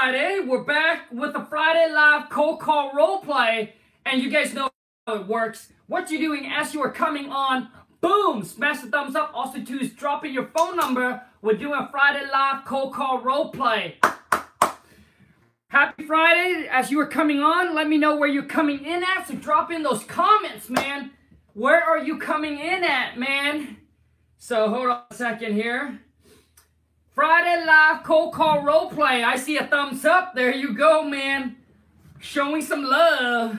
Friday. We're back with the Friday Live Cold Call Role Play. And you guys know how it works. What you're doing as you are coming on, boom, smash the thumbs up. Also, too, is dropping your phone number. We're doing a Friday Live Cold Call Role Play. Happy Friday. As you are coming on, let me know where you're coming in at. So drop in those comments, man. Where are you coming in at, man? So hold on a second here. Friday live cold call role play. I see a thumbs up. There you go, man. Showing some love.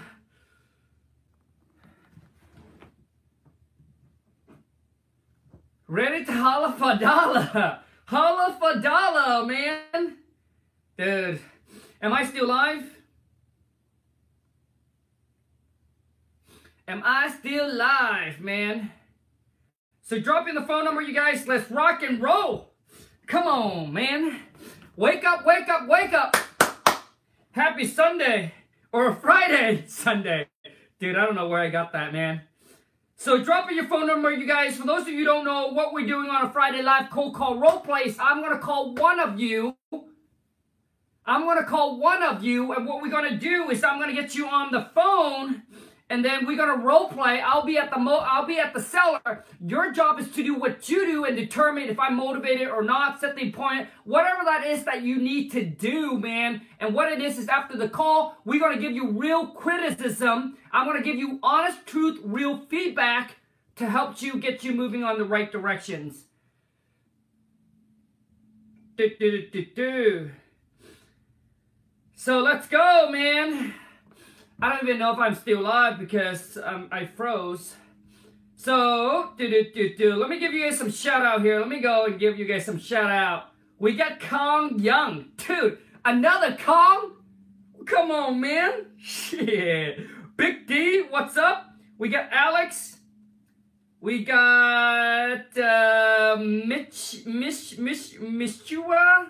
Ready to holla for dollar. Holla for dollar, man. Dude, am I still live? Am I still live, man? So drop in the phone number, you guys. Let's rock and roll. Come on, man. Wake up, wake up, wake up. Happy Sunday. Or Friday Sunday. Dude, I don't know where I got that, man. So drop in your phone number, you guys. For those of you don't know what we're doing on a Friday live cold call role plays, I'm going to call one of you. I'm going to call one of you, and what we're going to do is I'm going to get you on the phone and then we're gonna role play. I'll be at the mo I'll be at the seller. Your job is to do what you do and determine if I'm motivated or not, set the point, whatever that is that you need to do, man. And what it is is after the call, we're gonna give you real criticism. I'm gonna give you honest truth, real feedback to help you get you moving on the right directions. Do, do, do. So let's go, man. I don't even know if I'm still live because um, I froze. So, do, do, do, do. let me give you guys some shout out here. Let me go and give you guys some shout out. We got Kong Young. Dude, another Kong? Come on, man. Shit. Big D, what's up? We got Alex. We got uh, Mitch, Mitch, Mitch, Michua.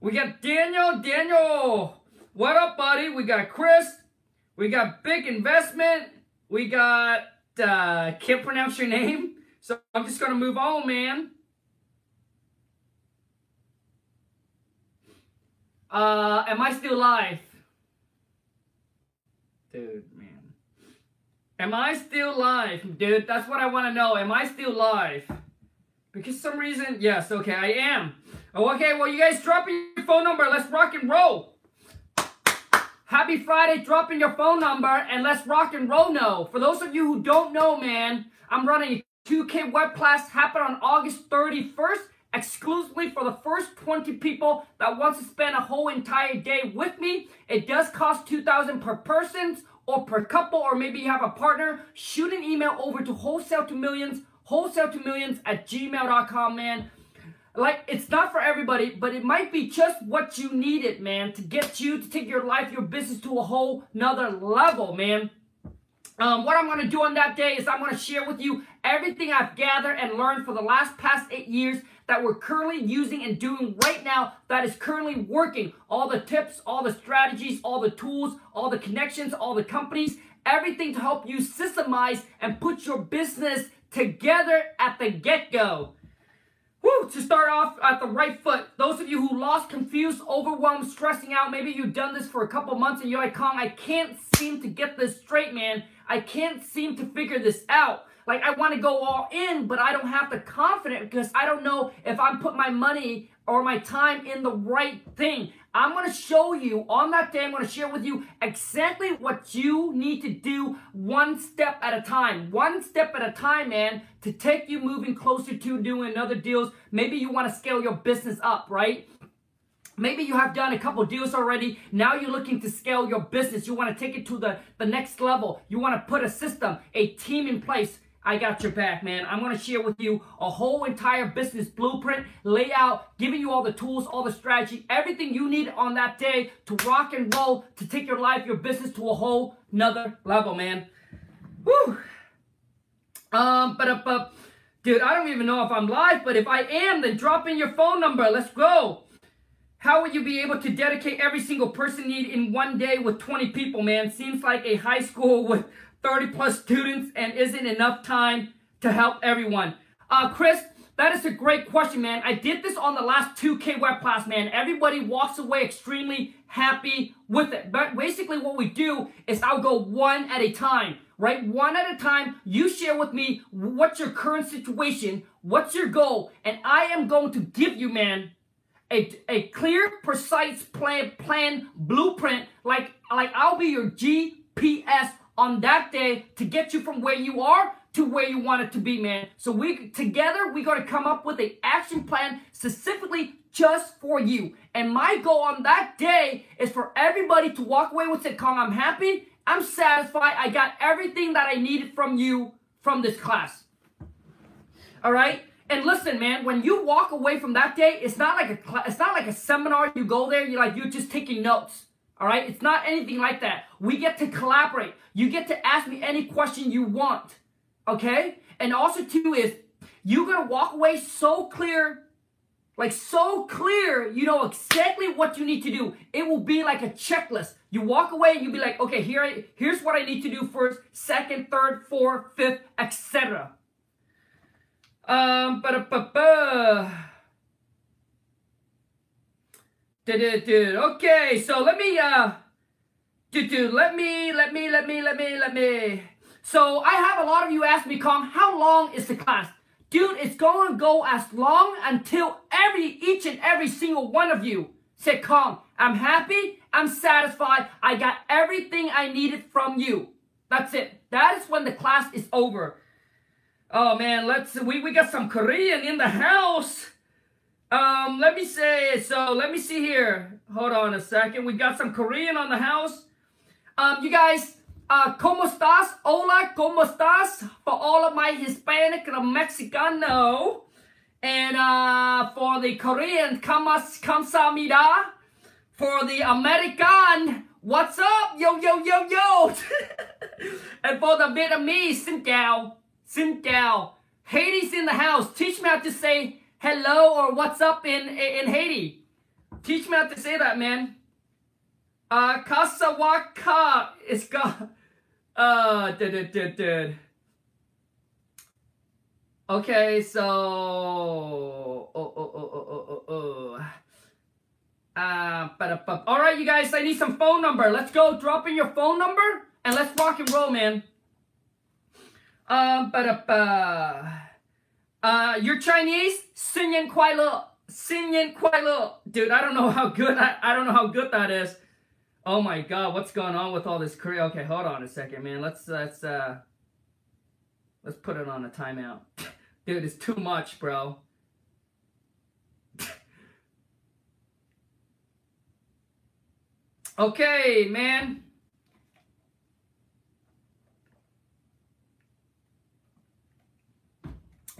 We got Daniel. Daniel, what up, buddy? We got Chris. We got big investment. We got, uh, can't pronounce your name. So I'm just to move on, man. Uh, am I still live? Dude, man. Am I still live? Dude, that's what I want to know. Am I still live? Because some reason, yes, okay, I am. Oh, okay, well, you guys drop your phone number. Let's rock and roll. Happy Friday, drop in your phone number and let's rock and roll no. For those of you who don't know, man, I'm running a 2K web class happen on August 31st exclusively for the first 20 people that wants to spend a whole entire day with me. It does cost 2000 per person or per couple or maybe you have a partner. Shoot an email over to wholesale to millions, wholesale to millions at gmail.com, man like it's not for everybody, but it might be just what you needed, man, to get you to take your life, your business to a whole nother level, man. Um, what I'm going to do on that day is I'm going to share with you everything I've gathered and learned for the last past eight years that we're currently using and doing right now that is currently working. All the tips, all the strategies, all the tools, all the connections, all the companies, everything to help you systemize and put your business together at the get-go. Woo, to start off at the right foot, those of you who lost, confused, overwhelmed, stressing out, maybe you've done this for a couple months and you're like, Kong, I can't seem to get this straight, man. I can't seem to figure this out. Like, I want to go all in, but I don't have the confidence because I don't know if I'm putting my money or my time in the right thing. I'm going to show you on that day, I'm going to share with you exactly what you need to do one step at a time. One step at a time, man, to take you moving closer to doing other deals. Maybe you want to scale your business up, right? Maybe you have done a couple deals already. Now you're looking to scale your business. You want to take it to the, the next level. You want to put a system, a team in place. I got your back, man. I'm going to share with you a whole entire business blueprint, layout, giving you all the tools, all the strategy, everything you need on that day to rock and roll, to take your life, your business to a whole nother level, man. Woo! Um, but, up, up. dude, I don't even know if I'm live, but if I am, then drop in your phone number. Let's go. How would you be able to dedicate every single person need in one day with 20 people, man? Seems like a high school with 30 plus students and isn't enough time to help everyone. Uh, Chris, That is a great question, man. I did this on the last 2K web class, man. Everybody walks away extremely happy with it. But basically what we do is I'll go one at a time, right? One at a time. You share with me what's your current situation, what's your goal, and I am going to give you, man, a, a clear, precise plan, plan, blueprint, like, like I'll be your GPS on that day to get you from where you are to where you want it to be, man. So we together we got to come up with an action plan specifically just for you. And my goal on that day is for everybody to walk away with it, Kong, I'm happy, I'm satisfied, I got everything that I needed from you from this class. All right? And listen, man, when you walk away from that day, it's not like a it's not like a seminar. You go there, you're like you're just taking notes. All right? It's not anything like that. We get to collaborate. You get to ask me any question you want. Okay? And also too is you're gonna walk away so clear, like so clear, you know exactly what you need to do. It will be like a checklist. You walk away and you'll be like, okay, here, here's what I need to do first, second, third, fourth, fifth, etc. Um, but Okay, so let me uh, dude let me let me let me let me let me so I have a lot of you ask me, Kong, how long is the class? Dude, it's going to go as long until every, each and every single one of you said, Kong, I'm happy, I'm satisfied, I got everything I needed from you. That's it. That is when the class is over. Oh man, let's we, we got some Korean in the house. Um, let me say so let me see here. Hold on a second. We got some Korean on the house. Um, you guys, uh, ¿Cómo estás? Hola, ¿cómo estás? For all of my Hispanic and Mexicano. And uh, for the Korean, kamas, kamsamida. For the American, what's up? Yo, yo, yo, yo. and for the Vietnamese, xin chào. Xin chào. Haiti's in the house. Teach me how to say hello or what's up in, in Haiti. Teach me how to say that, man. Uh, Kasawaka is gone. Uh, did did did. Okay, so oh oh oh oh oh oh oh. Uh, all right, you guys, I need some phone number. Let's go. Drop in your phone number and let's rock and roll, man. Um, but uh, uh, you're Chinese. 新年快乐，新年快乐, dude. I don't know how good I, I don't know how good that is. Oh my god, what's going on with all this Korea? Okay, hold on a second, man. Let's let's uh let's put it on a timeout. Dude, it's too much, bro. okay, man.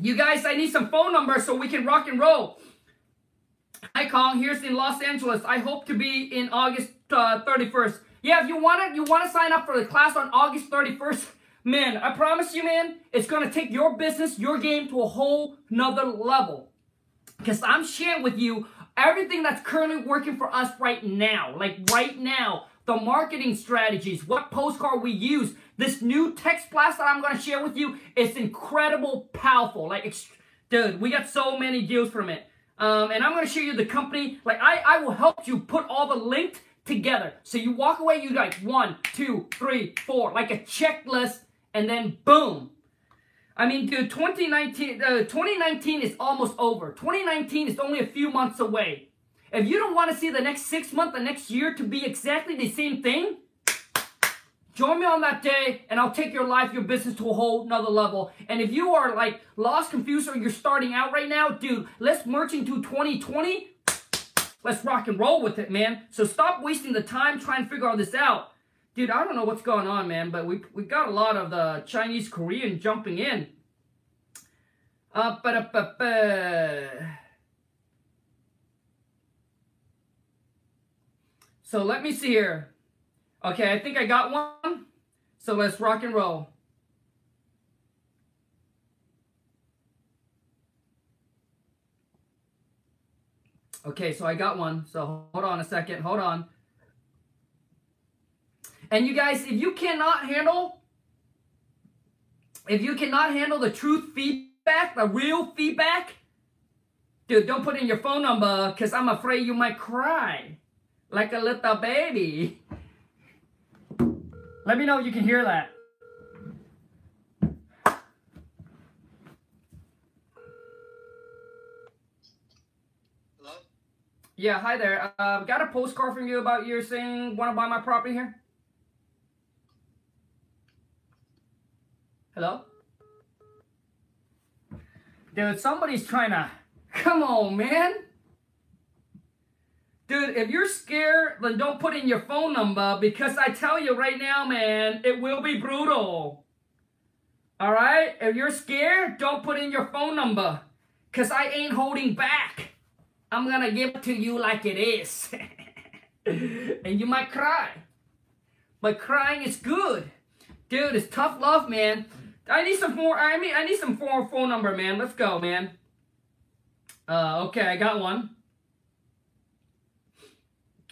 You guys, I need some phone numbers so we can rock and roll. Hi, Kong. Here's in Los Angeles. I hope to be in August uh, 31st. Yeah, if you want to, you want to sign up for the class on August 31st, man, I promise you, man, it's going to take your business, your game to a whole nother level. Because I'm sharing with you everything that's currently working for us right now. Like right now, the marketing strategies, what postcard we use, this new text blast that I'm going to share with you is incredible, powerful. Like, dude, we got so many deals from it. Um, and I'm going to show you the company. Like, I, I will help you put all the linked together. So you walk away, you like one, two, three, four, like a checklist, and then boom. I mean, dude, 2019, uh, 2019 is almost over. 2019 is only a few months away. If you don't want to see the next six months, the next year to be exactly the same thing, join me on that day and I'll take your life, your business to a whole nother level. And if you are like lost, confused, or you're starting out right now, dude, let's merge into 2020 Let's rock and roll with it, man. So stop wasting the time trying to figure all this out. Dude, I don't know what's going on, man, but we, we got a lot of the Chinese Korean jumping in. Uh, ba -da -ba -ba. So let me see here. Okay, I think I got one. So let's rock and roll. Okay, so I got one. So hold on a second. Hold on. And you guys, if you cannot handle, if you cannot handle the truth feedback, the real feedback, Dude, don't put in your phone number because I'm afraid you might cry like a little baby. Let me know if you can hear that. Hello? Yeah, hi there. Uh, got a postcard from you about you saying want to buy my property here? Hello? Dude, somebody's trying to. Come on, man. Dude, if you're scared, then don't put in your phone number because I tell you right now, man, it will be brutal. Alright? If you're scared, don't put in your phone number because I ain't holding back. I'm gonna give it to you like it is. and you might cry. But crying is good. Dude, it's tough love, man. I need some more. I mean, I need some phone phone number, man. Let's go, man. Uh, okay, I got one.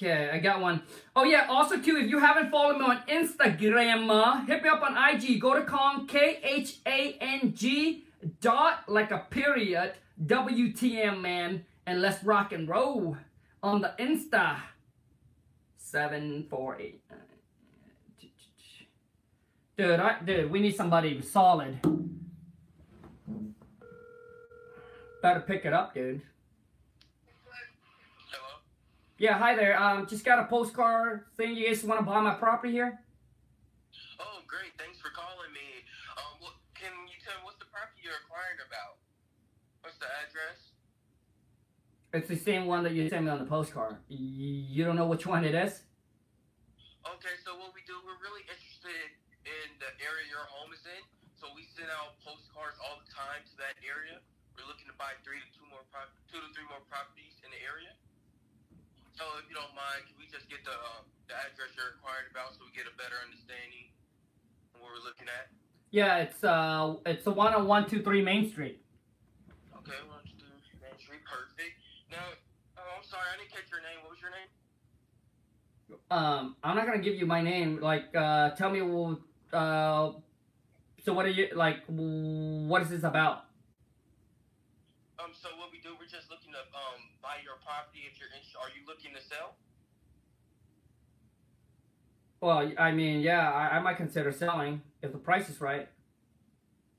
Okay, I got one. Oh yeah, also too, if you haven't followed me on Instagram, uh, hit me up on IG. Go to Khang K H A N G dot like a period WTM man, and let's rock and roll on the Insta. Seven four eight. Dude, I, dude, we need somebody solid. Better pick it up, dude. Yeah, hi there. Um, just got a postcard saying you guys want to buy my property here. Oh, great. Thanks for calling me. Um, what, can you tell me what's the property you're inquiring about? What's the address? It's the same one that you sent me on the postcard. Y- You don't know which one it is? Okay, so what we do, we're really interested in the area your home is in. So we send out postcards all the time to that area. We're looking to buy three to two more prop- two to three more properties in the area. So if you don't mind, can we just get the uh, the address you're inquiring about so we get a better understanding of what we're looking at? Yeah, it's uh, it's the one on one two three Main Street. Okay, one, two, Main Street, perfect. Now, oh, I'm sorry, I didn't catch your name. What was your name? Um, I'm not gonna give you my name. Like, uh, tell me, uh, so what are you like? What is this about? Um, so what we do, we're just looking to um property. If you're interested, are you looking to sell? Well, I mean, yeah, I, I might consider selling if the price is right.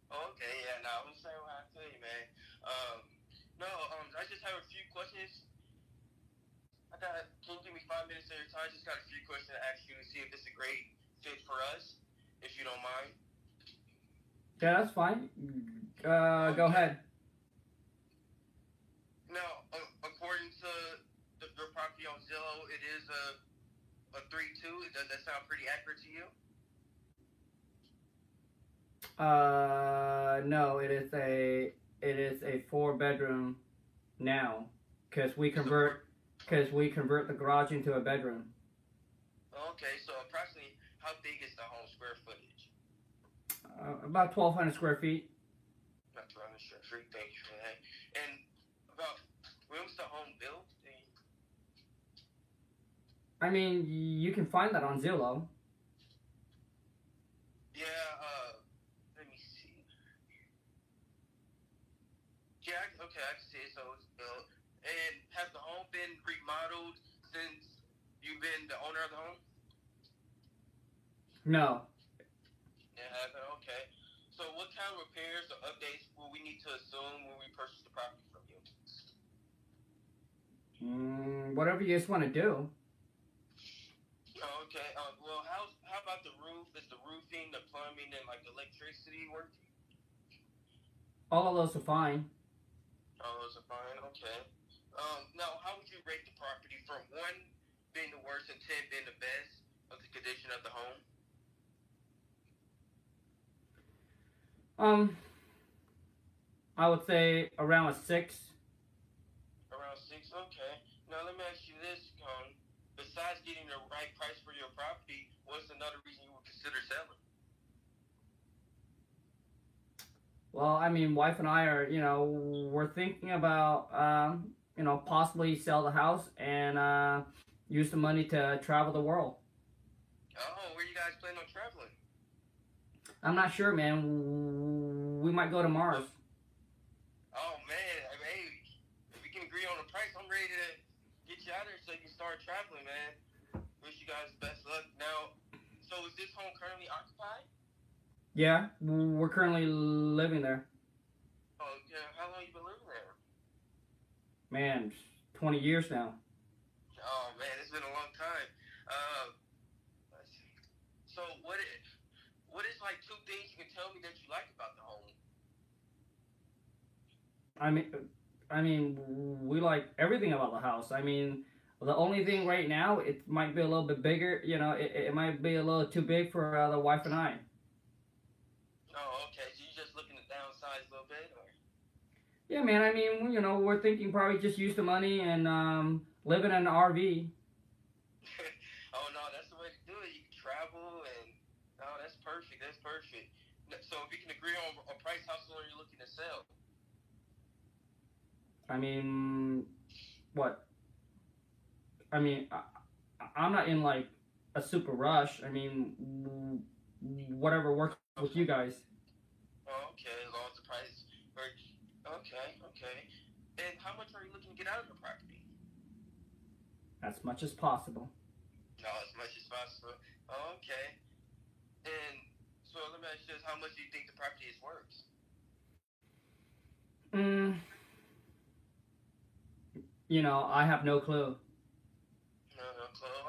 Okay, yeah. No, I'm saying what I tell you, man. Um, no, um, I just have a few questions. I got. Can you give me five minutes of your time? I just got a few questions to ask you to see if this is a great fit for us, if you don't mind. Yeah, that's fine. Uh, go ahead. Now, uh, according to the, your Zillow, it is a a three two. Does that sound pretty accurate to you? Uh, no, it is a it is a four bedroom now, cause we convert cause we convert the garage into a bedroom. Okay, so approximately how big is the home square footage? Uh, about twelve hundred square feet. Not 200 square feet. Thank you for that. And about when was the home built? I mean, you can find that on Zillow. Yeah. Uh, let me see. Yeah. Okay, I can see it. So it's built. And has the home been remodeled since you've been the owner of the home? No. It hasn't. Okay. So what kind of repairs or updates will we need to assume when we purchase the property from you? Mm, whatever you just want to do. Oh, okay. Uh, well, how how about the roof? Is the roofing, the plumbing, and like electricity working? All of those are fine. Oh, those are fine. Okay. Um, now, how would you rate the property from one being the worst and ten being the best of the condition of the home? Um, I would say around a six. Around six. Okay. Now, let me ask you this, Besides getting the right price for your property, what's another reason you would consider selling? Well, I mean, wife and I are, you know, we're thinking about, um, you know, possibly sell the house and uh, use the money to travel the world. Oh, where you guys plan on traveling? I'm not sure, man. We might go to Mars. Oh man, I mean, hey, if we can there so you can start traveling, man. Wish you guys best luck. Now, so is this home currently occupied? Yeah, we're currently living there. Oh, yeah. How long you been living there? Man, 20 years now. Oh man, it's been a long time. Uh, let's see. So what is what is like two things you can tell me that you like about the home? I mean, I mean, we like everything about the house. I mean, the only thing right now, it might be a little bit bigger. You know, it, it might be a little too big for uh, the wife and I. Oh, okay. So you're just looking to downsize a little bit, or? Yeah, man. I mean, you know, we're thinking probably just use the money and um, live in an RV. oh no, that's the way to do it. You can travel, and no, that's perfect. That's perfect. So if you can agree on a price, how soon are you looking to sell? I mean, what? I mean, I, I'm not in like a super rush. I mean, whatever works with you guys. Oh, okay, as long as the price. Okay, okay. And how much are you looking to get out of the property? As much as possible. No, as much as possible. Oh, okay. And so let me ask you this: How much do you think the property is worth? Mm, you know, I have no clue.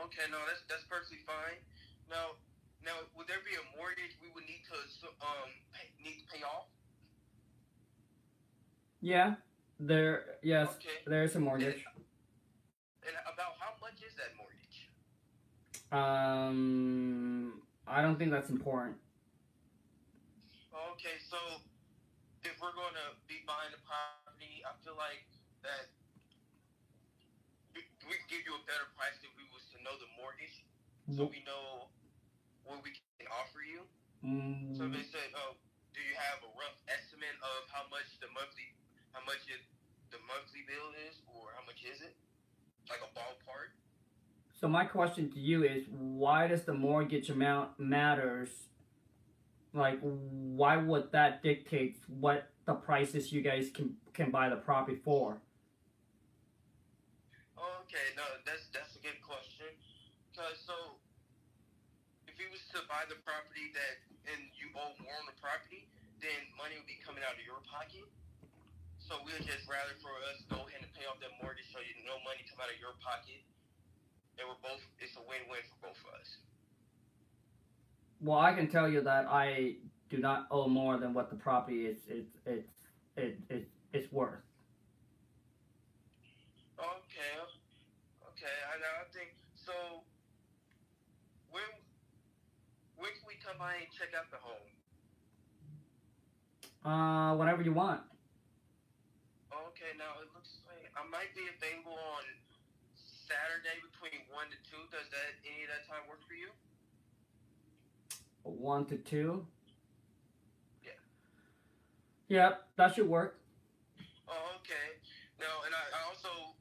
No, no clue. Okay, no, that's that's perfectly fine. Now, now, would there be a mortgage we would need to um pay, need to pay off? Yeah, there. Yes, Okay. there's a mortgage. And about how much is that mortgage? Um, I don't think that's important. Okay, so if we're going to be buying the property, I feel like that we, can give you a better price if we to know the mortgage, so we know what we can offer you. So Mm, they said, oh, do you have a rough estimate of how much the monthly, how much it, the monthly bill is, or how much is it? Like a ballpark? so my question to you is, why does the mortgage amount matters? Like, why would that dictate what the prices you guys can can buy the property for? Okay, no, that's that's a good question. Cause so, if you was to buy the property that and you owe more on the property, then money would be coming out of your pocket. So we'd just rather for us go ahead and pay off that mortgage, so you no money come out of your pocket, and we're both. It's a win-win for both of us. Well, I can tell you that I do not owe more than what the property is it's it's it, it, it's worth. Okay, okay. I know. I think so. When by check out the home? Uh, whatever you want. Okay, now it looks like I might be available on Saturday between one to two. Does that any of that time work for you? One to two. Yeah. Yep, that should work. Oh, okay. Now, and I, I also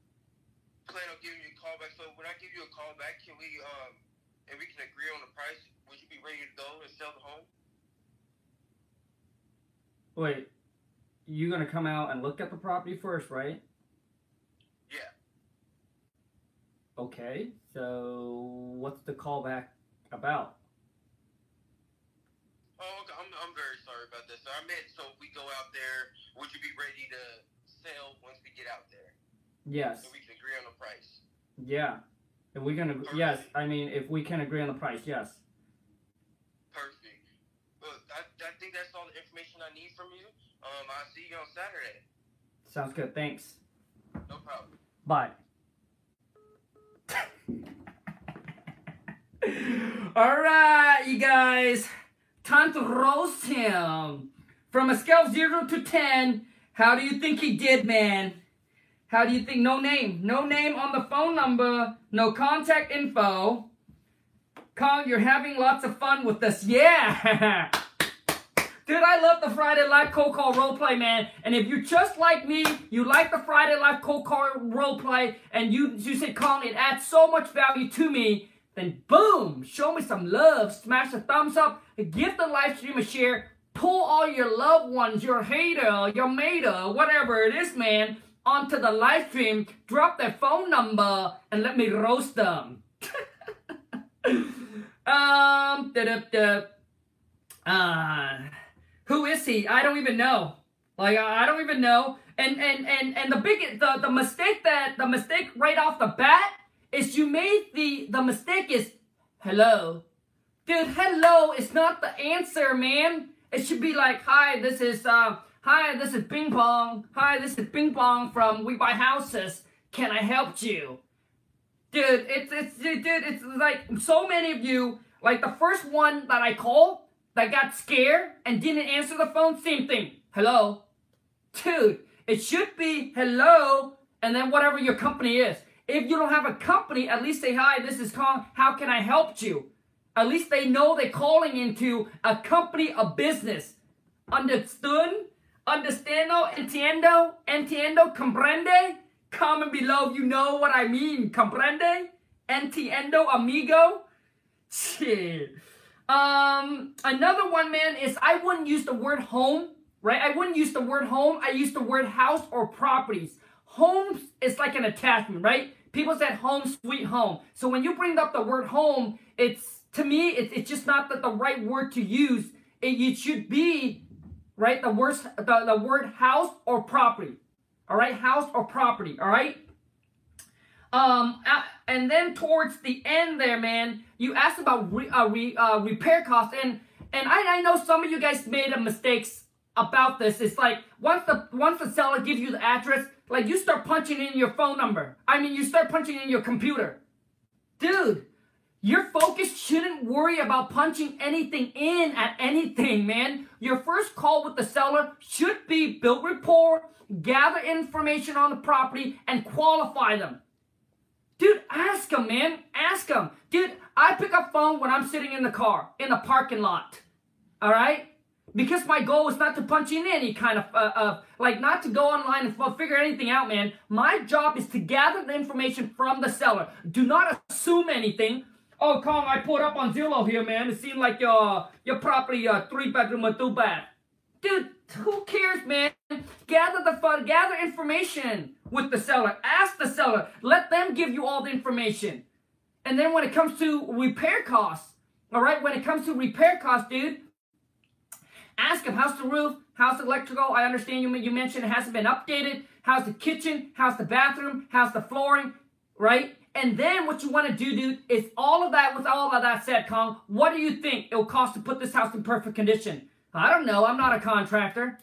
plan on giving you a call back. So when I give you a call back, can we um and we can agree on the price? Would you be ready to go and sell the home? Wait, you gonna come out and look at the property first, right? Yeah. Okay. So what's the callback about? Oh, okay. I'm I'm very sorry about this. I meant so if we go out there, would you be ready to sell once we get out there? Yes. So we can agree on the price. Yeah. If we can, ag- yes. I mean, if we can agree on the price, yes. Perfect. Well, I, I think that's all the information I need from you. Um, I'll see you on Saturday. Sounds good. Thanks. No problem. Bye. All right, you guys. Time to roast him. From a scale of 0 to 10, how do you think he did, man? How do you think? No name. No name on the phone number. No contact info. Kong, you're having lots of fun with this. Yeah! Dude, I love the Friday Live Cold Call roleplay, man. And if you're just like me, you like the Friday Live Cold Call roleplay, and you, you say, Kong, it adds so much value to me, then boom, show me some love. Smash the thumbs up, give the live stream a share, pull all your loved ones, your hater, your mater, whatever it is, man. Onto the live stream, drop their phone number, and let me roast them. um. Uh, who is he? I don't even know. Like I don't even know. And and and and the big the the mistake that the mistake right off the bat is you made the the mistake is hello, dude. Hello is not the answer, man. It should be like hi. This is uh hi. This is Ping Pong. Hi. This is Ping Pong from We Buy Houses. Can I help you? Dude, it's it's dude, it's like so many of you. Like the first one that I call that got scared and didn't answer the phone, same thing. Hello. Dude, it should be hello and then whatever your company is. If you don't have a company, at least say hi, this is Kong, how can I help you? At least they know they're calling into a company, a business. Understood? Understando? Entiendo? Entiendo? Comprende? Comment below you know what I mean. Comprende? Entiendo, amigo? Shit. Um, another one, man, is I wouldn't use the word home, right? I wouldn't use the word home. I use the word house or properties. Homes is like an attachment, right? People said home sweet home. So when you bring up the word home, it's to me, it's, it's just not the, the right word to use. It, it should be right the word the, the word house or property. All right, house or property. All right. Um, and then towards the end there, man, you asked about re, uh, re, uh, repair costs, and and I, I know some of you guys made mistakes about this. It's like once the once the seller gives you the address, like you start punching in your phone number. I mean, you start punching in your computer, dude. Your focus shouldn't worry about punching anything in at anything, man. Your first call with the seller should be build rapport, gather information on the property, and qualify them. Dude, ask them, man. Ask them. Dude, I pick up phone when I'm sitting in the car, in the parking lot. All right? Because my goal is not to punch in any kind of, uh, like not to go online and figure anything out, man. My job is to gather the information from the seller. Do not assume anything. Oh, Kong, I pulled up on Zillow here, man. It seemed like your your property, uh, three bedroom or two bath. Dude, who cares, man? Gather the fun, gather information with the seller. Ask the seller. Let them give you all the information. And then when it comes to repair costs, all right, when it comes to repair costs, dude, ask them how's the roof, how's the electrical. I understand you, you mentioned it hasn't been updated. How's the kitchen? How's the bathroom? How's the flooring? Right? And then what you want to do, dude, is all of that, with all of that said, Kong, what do you think it will cost to put this house in perfect condition? I don't know. I'm not a contractor.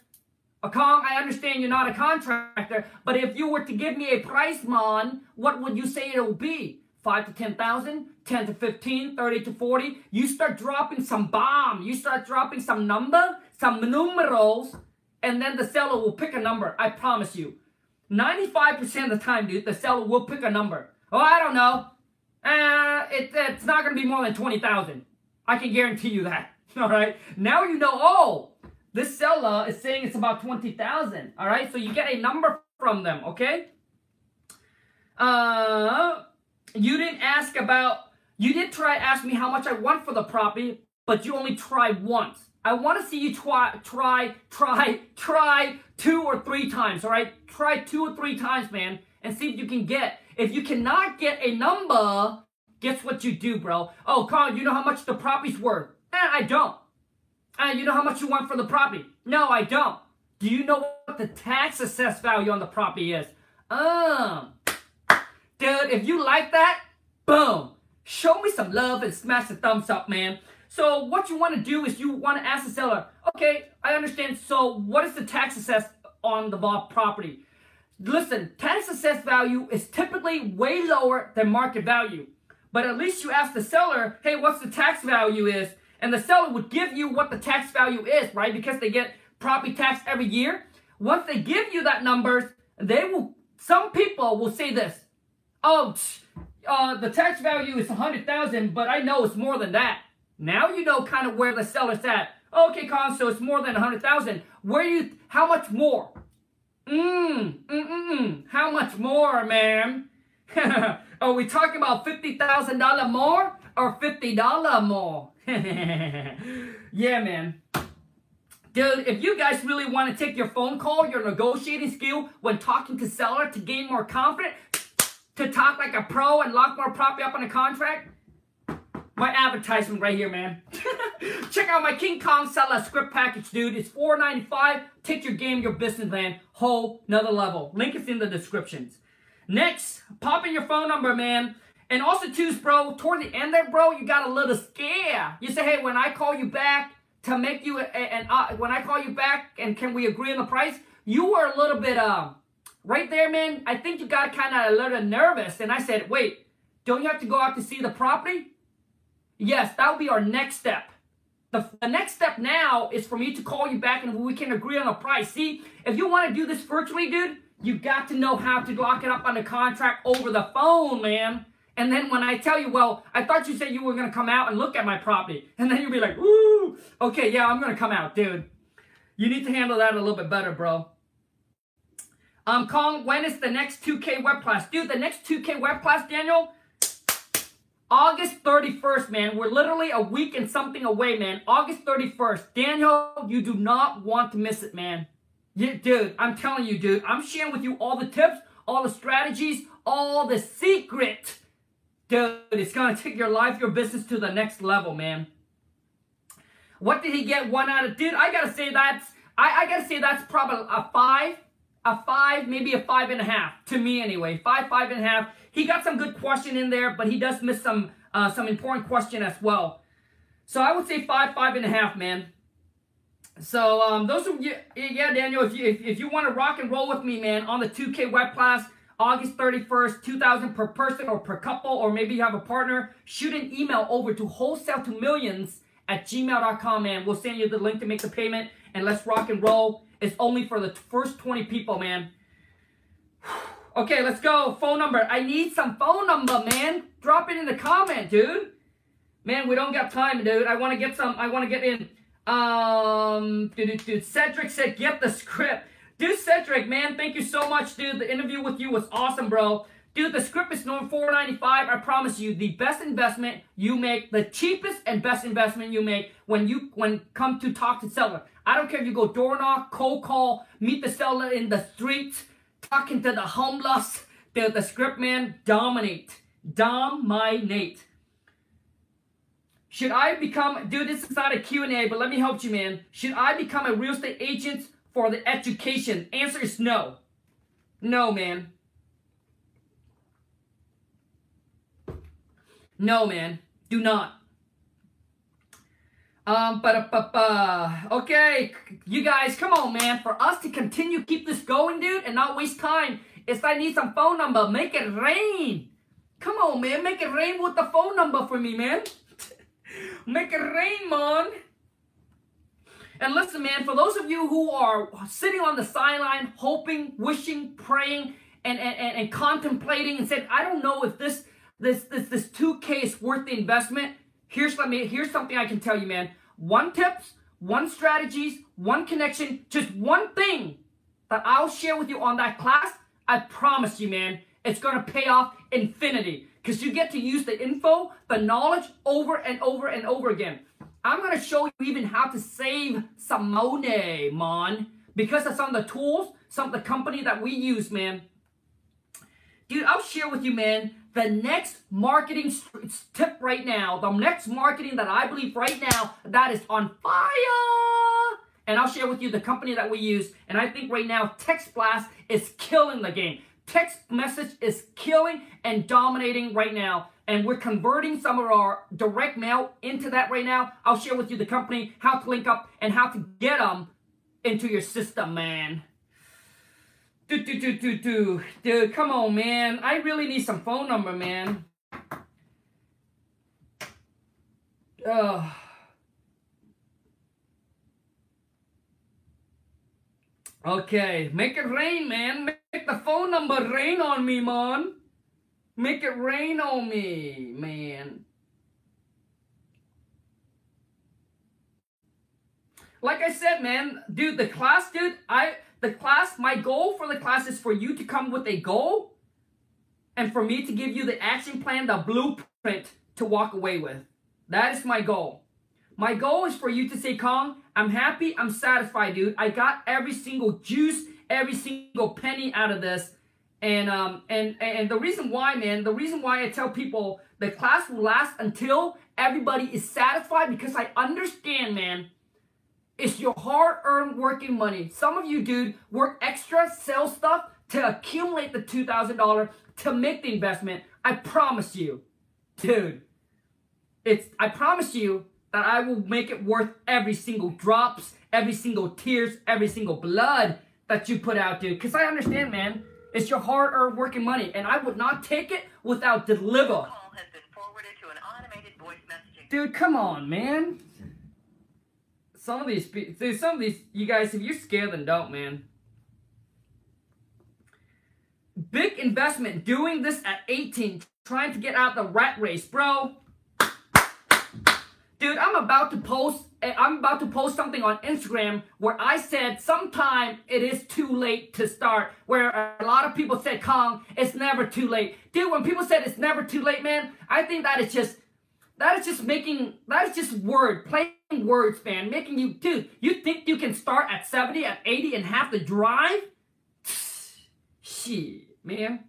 A Kong, I understand you're not a contractor, but if you were to give me a price, man, what would you say it will be? 5 to 10,000, 10 to 15, 30 to 40. You start dropping some bomb. You start dropping some number, some numerals, and then the seller will pick a number. I promise you. 95% of the time, dude, the seller will pick a number. Oh, I don't know. Uh, it, it's not going to be more than 20,000. I can guarantee you that. All right. Now you know, oh, this seller is saying it's about 20,000. All right. So you get a number from them. Okay. Uh, you didn't ask about, you did try ask me how much I want for the property, but you only tried once. I want to see you try, try, try, try two or three times. All right. Try two or three times, man, and see if you can get if you cannot get a number, guess what you do, bro? Oh, Carl, you know how much the property's worth? Eh, I don't. And uh, you know how much you want for the property? No, I don't. Do you know what the tax assessed value on the property is? Um, dude, if you like that, boom. Show me some love and smash the thumbs up, man. So what you want to do is you want to ask the seller, okay, I understand. So what is the tax assessed on the property? Listen, tax assessed value is typically way lower than market value. But at least you ask the seller, hey, what's the tax value is? And the seller would give you what the tax value is, right? Because they get property tax every year. Once they give you that numbers, they will, some people will say this, oh, uh, the tax value is 100,000, but I know it's more than that. Now you know kind of where the seller's at. Okay, Kong, so it's more than 100,000. Where you, how much more? Mmm, mm, mm, mm. How much more, ma'am? Are we talking about $50,000 more or $50 more? yeah, man. Dude, if you guys really want to take your phone call, your negotiating skill when talking to seller to gain more confidence, to talk like a pro and lock more property up on a contract, my advertisement right here, man. Check out my King Kong seller script package, dude. It's $4.95. Take your game, your business, man. Whole another level. Link is in the descriptions. Next, pop in your phone number, man. And also, too, bro, toward the end there, bro, you got a little scare. You say, hey, when I call you back to make you, and uh, when I call you back and can we agree on the price, you were a little bit, um, right there, man, I think you got kind of a little nervous. And I said, wait, don't you have to go out to see the property? Yes, that will be our next step. The, the next step now is for me to call you back and we can agree on a price. See, if you want to do this virtually, dude, you got to know how to lock it up on the contract over the phone, man. And then when I tell you, well, I thought you said you were going to come out and look at my property. And then you'll be like, ooh, okay, yeah, I'm going to come out, dude. You need to handle that a little bit better, bro. Um, Kong, when is the next 2K web class? Dude, the next 2K web class, Daniel, August 31st, man. We're literally a week and something away, man. August 31st. Daniel, you do not want to miss it, man. Yeah, dude, I'm telling you, dude. I'm sharing with you all the tips, all the strategies, all the secret Dude, it's going to take your life, your business to the next level, man. What did he get one out of? Dude, I got to say that's, I, I got to say that's probably a five, a five, maybe a five and a half, to me anyway. Five, five and a half. He got some good question in there, but he does miss some, uh, some important question as well. So I would say five, five and a half, man. So um, those are, yeah, Daniel, if you, if, if you want to rock and roll with me, man, on the 2K web class, August 31st, 2000 per person or per couple, or maybe you have a partner, shoot an email over to wholesale to millions at gmail.com, man. We'll send you the link to make the payment, and let's rock and roll. It's only for the first 20 people, man. Okay, let's go. Phone number. I need some phone number, man. Drop it in the comment, dude. Man, we don't got time, dude. I want to get some. I want to get in. Um, dude, dude, Cedric said, get the script. Dude, Cedric, man, thank you so much, dude. The interview with you was awesome, bro. Dude, the script is known 495. I promise you, the best investment you make, the cheapest and best investment you make when you when come to talk to seller. I don't care if you go door knock, cold call, meet the seller in the streets, talking to the homeless. Dude, the script man dominate. Dominate. Should I become, dude, this is not a Q&A, but let me help you, man. Should I become a real estate agent for the education? Answer is no. No, man. No, man. Do not. Um, okay, you guys, come on, man. For us to continue keep this going, dude, and not waste time, is I need some phone number. Make it rain. Come on, man. Make it rain with the phone number for me, man. Make it rain, man. And listen, man, for those of you who are sitting on the sideline, hoping, wishing, praying, and, and, and, and contemplating and said, I don't know if this this this this 2K is worth the investment. Here's me here's something I can tell you, man. One tips, one strategies, one connection, just one thing that I'll share with you on that class. I promise you, man, it's gonna pay off infinity. Because you get to use the info, the knowledge over and over and over again. I'm to show you even how to save some money, man. Because of some of the tools, some of the company that we use, man. Dude, I'll share with you, man, the next marketing tip right now, the next marketing that I believe right now that is on fire. And I'll share with you the company that we use. And I think right now, Text Blast is killing the game. Text message is killing and dominating right now and we're converting some of our direct mail into that right now. I'll share with you the company, how to link up, and how to get them into your system, man. Do, do, do, do, do. Dude, come on, man. I really need some phone number, man. Oh. Okay, make it rain, man. Make the phone number rain on me, man. Make it rain on me, man. Like I said, man, dude, the class, dude, I the class, my goal for the class is for you to come with a goal and for me to give you the action plan, the blueprint to walk away with. That is my goal. My goal is for you to say, Kong, I'm happy, I'm satisfied, dude. I got every single juice, every single penny out of this. And um and and the reason why, man, the reason why I tell people the class will last until everybody is satisfied because I understand, man. It's your hard-earned working money. Some of you, dude, work extra, sell stuff to accumulate the $2,000 to make the investment. I promise you, dude. It's I promise you that I will make it worth every single drops, every single tears, every single blood that you put out, dude. Because I understand, man. It's your hard-earned working money, and I would not take it without deliver. Dude, come on, man. Some of these, dude, some of these, you guys, if you're scared, then don't, man. Big investment doing this at 18, trying to get out the rat race, bro. Dude, I'm about to post eh, I'm about to post something on Instagram where I said sometime it is too late to start. Where a lot of people said, Kong, it's never too late. Dude, when people said it's never too late, man, I think that is just that is just making that is just word playing words, man. Making you dude, you think you can start at 70, at 80 and have to drive? Shit, man.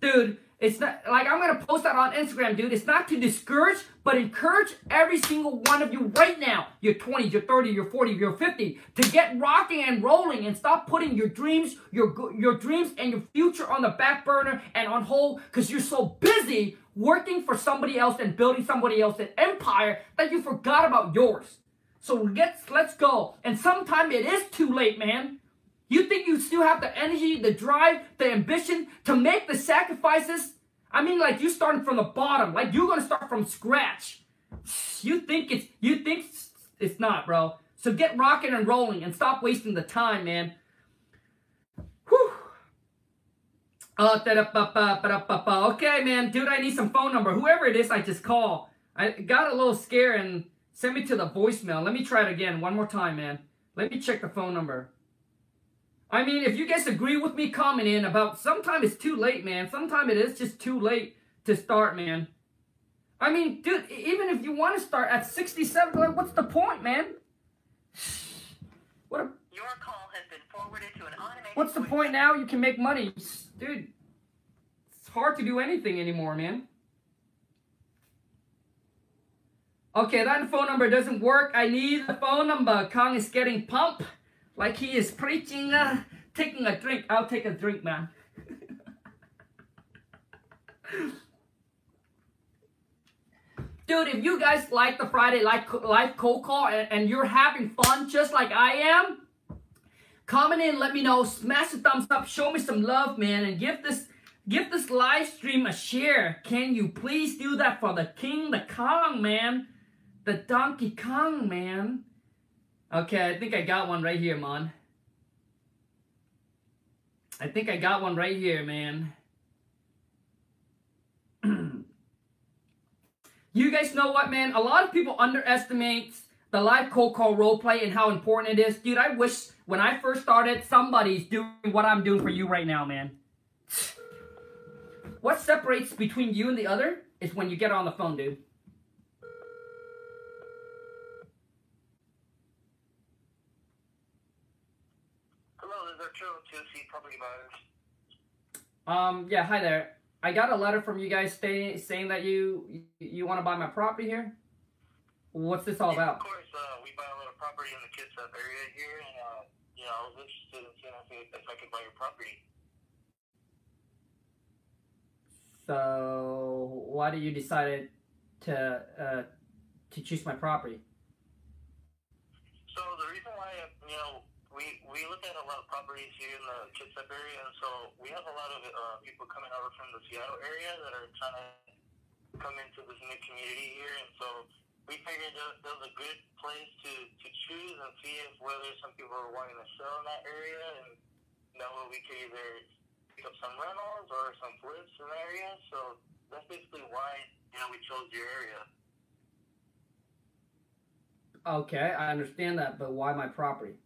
Dude, it's not like I'm gonna post that on Instagram, dude. It's not to discourage, but encourage every single one of you right now. You're 20, you're 30, you're 40, you're 50 to get rocking and rolling and stop putting your dreams, your your dreams and your future on the back burner and on hold because you're so busy working for somebody else and building somebody else's empire that you forgot about yours. So let's let's go. And sometime it is too late, man. You think you still have the energy, the drive, the ambition to make the sacrifices? I mean, like you starting from the bottom, like you're gonna start from scratch. You think it's you think it's not, bro. So get rocking and rolling and stop wasting the time, man. Oh, okay, man, dude, I need some phone number. Whoever it is, I just call. I got a little scared and sent me to the voicemail. Let me try it again, one more time, man. Let me check the phone number. I mean, if you guys agree with me coming in about sometimes it's too late, man. Sometimes it is just too late to start, man. I mean, dude, even if you want to start at 67, like, what's the point, man? What a, Your call has been forwarded to an automated What's the point now? You can make money. Dude, it's hard to do anything anymore, man. Okay, that phone number doesn't work. I need the phone number. Kong is getting pumped like he is preaching, uh, taking a drink. I'll take a drink, man. Dude, if you guys like the Friday live cold call and, and you're having fun just like I am, comment in, let me know, smash the thumbs up, show me some love, man, and give this give this live stream a share. Can you please do that for the King, the Kong, man? The Donkey Kong, man. Okay, I think I got one right here, man. I think I got one right here, man. you guys know what, man? A lot of people underestimate the live cold call role play and how important it is. Dude, I wish when I first started, somebody's doing what I'm doing for you right now, man. What separates between you and the other is when you get on the phone, dude. Um, yeah, hi there. I got a letter from you guys stay, saying that you you want to buy my property here. What's this all yeah, about? Of course, uh, we buy a lot of property in the Kitsap area here, and uh, you know, I was interested in seeing if, if I could buy your property. So, why did you decide to uh, to choose my property? So the reason why, you know, we we look at a lot of properties here in the Kitsap area, and so we have a lot of uh, people coming over from the Seattle area that are trying to come into this new community here, and so we figured that, that was a good place to to choose and see if whether some people are wanting to sell in that area, and that way we could either pick up some rentals or some flips in the area. So that's basically why you know we chose your area. Okay, I understand that, but why my property?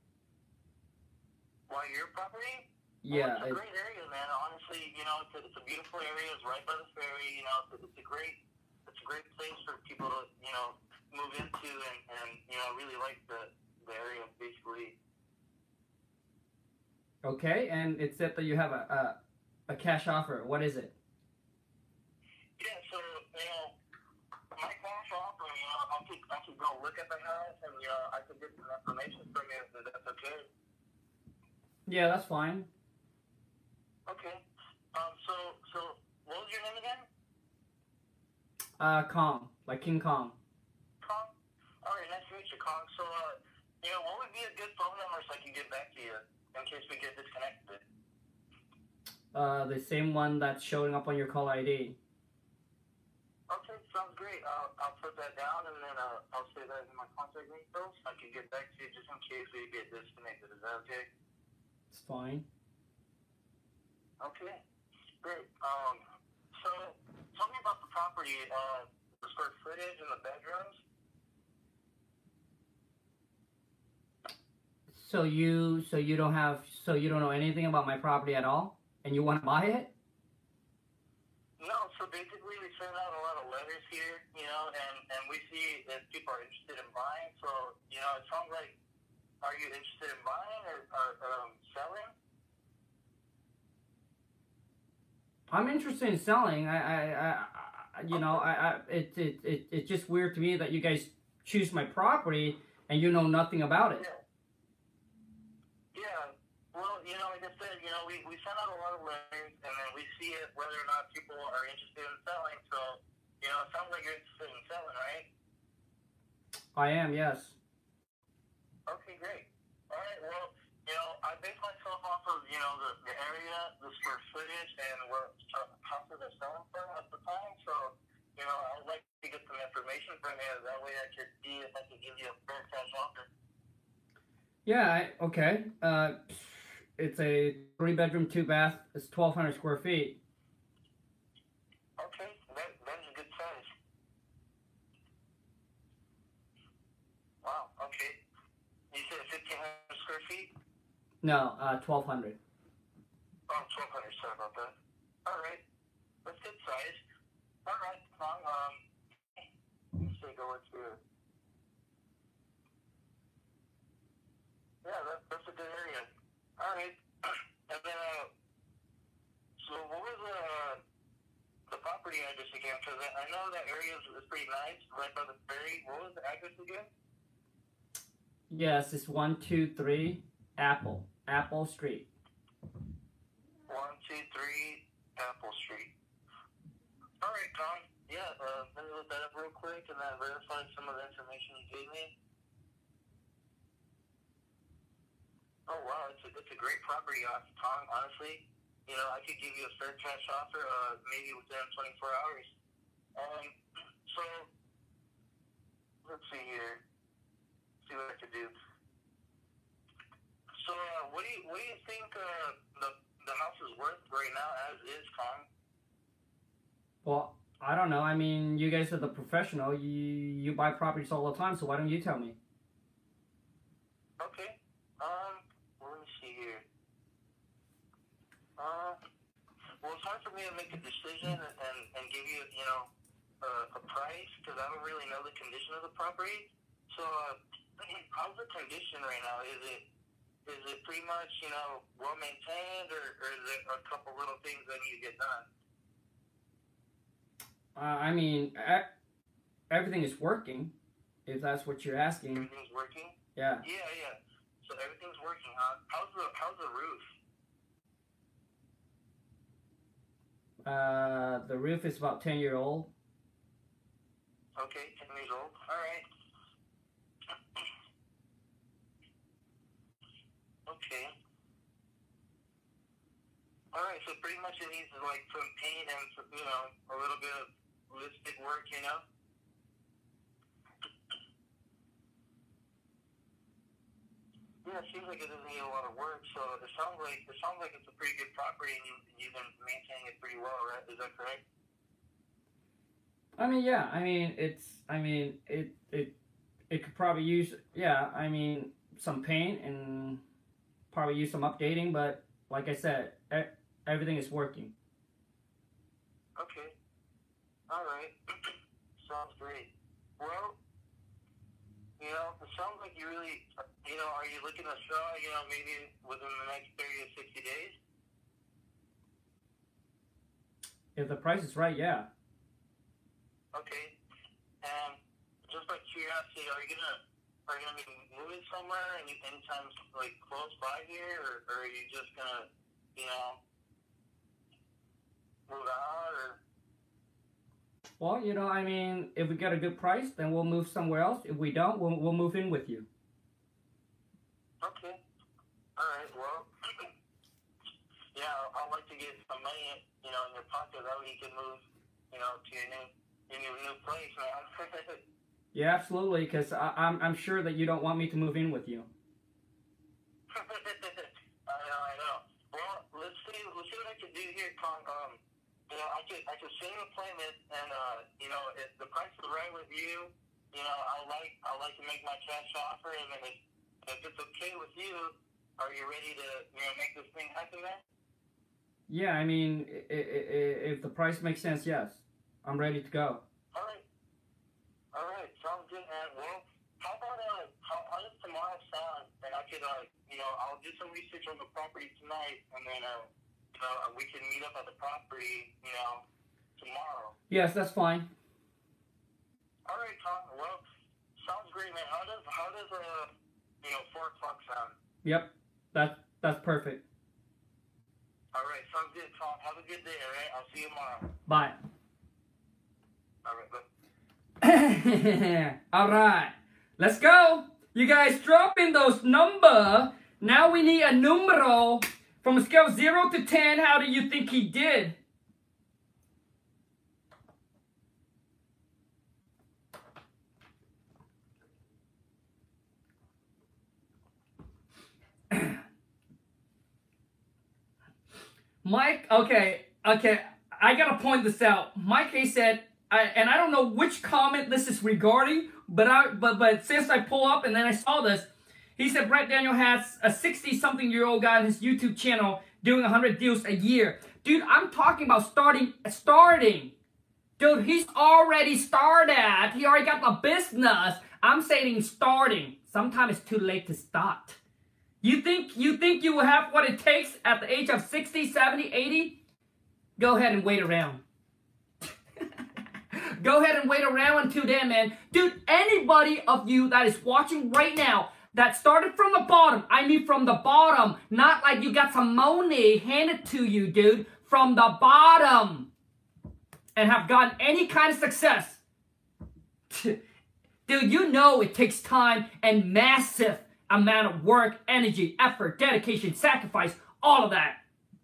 Why your property? Yeah. Well, it's a great area, man. Honestly, you know, it's a, it's a beautiful area. It's right by the ferry. You know, it's a, it's a great, it's a great place for people to, you know, move into and, and you know I really like the the area basically. Okay, and it said that you have a, a, a cash offer. What is it? Yeah, so you know, my cash offer, you know, I could I could go look at the house and you know I could get some information from you if that's okay. Yeah, that's fine. Okay. Um. So so what was your name again? Uh, Kong, like King. Kong. All right. Nice to meet you, Kong. So uh, you know, what would be a good phone number so I can get back to you in case we get disconnected? Uh, the same one that's showing up on your call ID. Okay, sounds great. I'll, I'll put that down and then uh, I'll say that in my contact info so I can get back to you just in case we get disconnected. Is that okay? It's fine. Okay, great. Um, so tell me about the property, uh, the square footage and the bedrooms. So you, so you don't have, so you don't know anything about my property at all, and you want to buy it? No, so basically we send out a lot of letters here, you know, and, and we see that people are interested in buying. So, you know, it sounds like, are you interested in buying or, or um, selling? I'm interested in selling. I, I, I, I you know, I, I, it, it, it, it's just weird to me that you guys choose my property and you know nothing about it. Yeah. Yeah. Well, you know, like I said, you know, we, we send out a lot of letters and then we see it whether or not people are interested in selling. So, you know, it sounds like you're interested in selling, right? I am, yes. Okay, great. All right, well, you know, I base myself off of, you know, the, the area, the square footage, and where uh, houses are selling for at the time. So, you know, I would like to get some information from you. That way I could see if I can give you a fair cash offer. Yeah, I, okay. Uh, it's a three bedroom, two bath. It's 1,200 square feet. Okay, that, that is a good size. Wow, okay. You said 1,500 square feet? No, uh, 1,200. Oh, 1,200, sorry about that. All right, that's good size. All right, um, let's take a look here. Yeah, that, that's a good area. All right, and then, uh, so what was the, the property address again? Because I, I know that area is, is pretty nice, right by the ferry. What was the address again? Yes, it's 123 Apple. Apple Street. One, two, three, Apple Street. All right, Tom. Yeah, uh, let me look that up real quick and then verify some of the information you gave me. Oh wow, it's a, it's a great property, uh, Tom. Honestly, you know, I could give you a fair cash offer, uh, maybe within 24 hours. Um, so let's see here. See what I could do. So, uh, what do you what do you think uh, the the house is worth right now as is, Tom? Well, I don't know. I mean, you guys are the professional. You you buy properties all the time, so why don't you tell me? Okay. Um, let me see here. Uh, well, it's hard for me to make a decision and, and, give you, you know, uh, a price because I don't really know the condition of the property. So, uh, how's the condition right now? Is it is it pretty much, you know, well maintained, or, or is there a couple little things that need to get done? Uh, I mean, everything is working. If that's what you're asking, Everything's working. yeah. Yeah, yeah. So everything's working, huh? How's the how's the roof? Uh, the roof is about 10 year old. Okay, ten years old. All right. Okay. All right, so pretty much it needs like some paint and some, you know a little bit of lipstick work, you know. Yeah, it seems like it doesn't need a lot of work. So it sounds like it sounds like it's a pretty good property, and you you've been maintaining it pretty well, right? Is that correct? I mean, yeah. I mean, it's. I mean, it. It. It could probably use. Yeah. I mean, some paint and probably use some updating. But like I said, everything is working. Okay. All right. Sounds great. Well, you know, it sounds like you really, you know, are you looking to sell, you know, maybe within the next 30 to 60 days? If the price is right, yeah. Okay. And just by curiosity, are you gonna are you gonna be moving somewhere any anytime like close by here, or, or are you just gonna, you know, move out or? Well, you know, I mean, if we get a good price, then we'll move somewhere else. If we don't, we'll, we'll move in with you. Okay. All right. Well, yeah, I'd like to get some money, you know, in your pocket. That way you can move, you know, to your new your new new place, man. Yeah, absolutely, because I'm, I'm sure that you don't want me to move in with you. I know, I know. Well, let's see, let's see what I can do here, Kong. Um, you know, I could, I could set an appointment, and uh, you know, if the price is right with you, you know, I like, I like to make my cash offer, and then if, if it's okay with you, are you ready to, you know, make this thing happen, man? Yeah, I mean, if the price makes sense, yes, I'm ready to go. All right, all right, sounds good, man. Well, how about uh, how, how does tomorrow sound? And I could, uh, you know, I'll do some research on the property tonight, and then, uh, know, we can meet up at the property, you know, tomorrow. Yes, that's fine. All right, Tom. Well, sounds great, man. How does how does uh you know four o'clock sound? Yep, that that's perfect. All right, sounds good, Tom. Have a good day. All right, I'll see you tomorrow. Bye. All right, bye. All right, let's go. You guys drop in those number. Now we need a numero from a scale of zero to ten. How do you think he did? Mike, okay, okay, I gotta point this out. Mike A said, I, and I don't know which comment this is regarding, but I, but but since I pull up and then I saw this, he said Brett Daniel has a 60-something year old guy on his YouTube channel doing 100 deals a year. Dude, I'm talking about starting, starting. Dude, he's already started. He already got the business. I'm saying starting. Sometimes it's too late to start. You think you think you will have what it takes at the age of 60, 70, 80? Go ahead and wait around. Go ahead and wait around until then, man. Dude, anybody of you that is watching right now that started from the bottom, I mean from the bottom, not like you got some money handed to you, dude, from the bottom, and have gotten any kind of success. Dude, you know it takes time and massive amount of work, energy, effort, dedication, sacrifice, all of that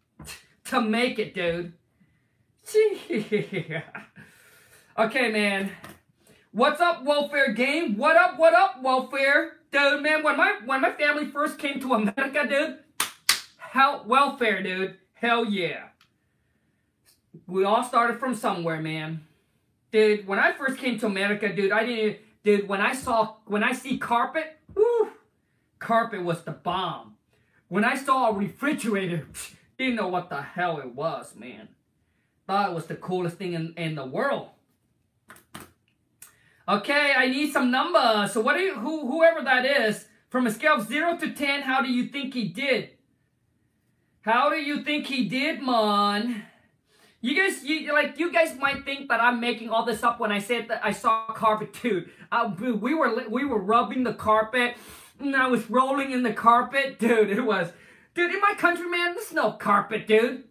to make it, dude. okay, man. What's up, welfare game? What up, what up, welfare? Dude, man, when my when my family first came to America, dude, hell welfare, dude. Hell yeah. We all started from somewhere, man. Dude, when I first came to America, dude, I didn't dude, when I saw when I see carpet, whoo, carpet was the bomb. When I saw a refrigerator, didn't know what the hell it was, man. Thought it was the coolest thing in, in the world. Okay, I need some numbers. So what do you who whoever that is, from a scale of zero to ten, how do you think he did? How do you think he did, man? You guys, you like, you guys might think that I'm making all this up when I said that I saw carpet dude. Uh, we were we were rubbing the carpet, and I was rolling in the carpet, dude. It was, dude, in my country, man, there's no carpet, dude.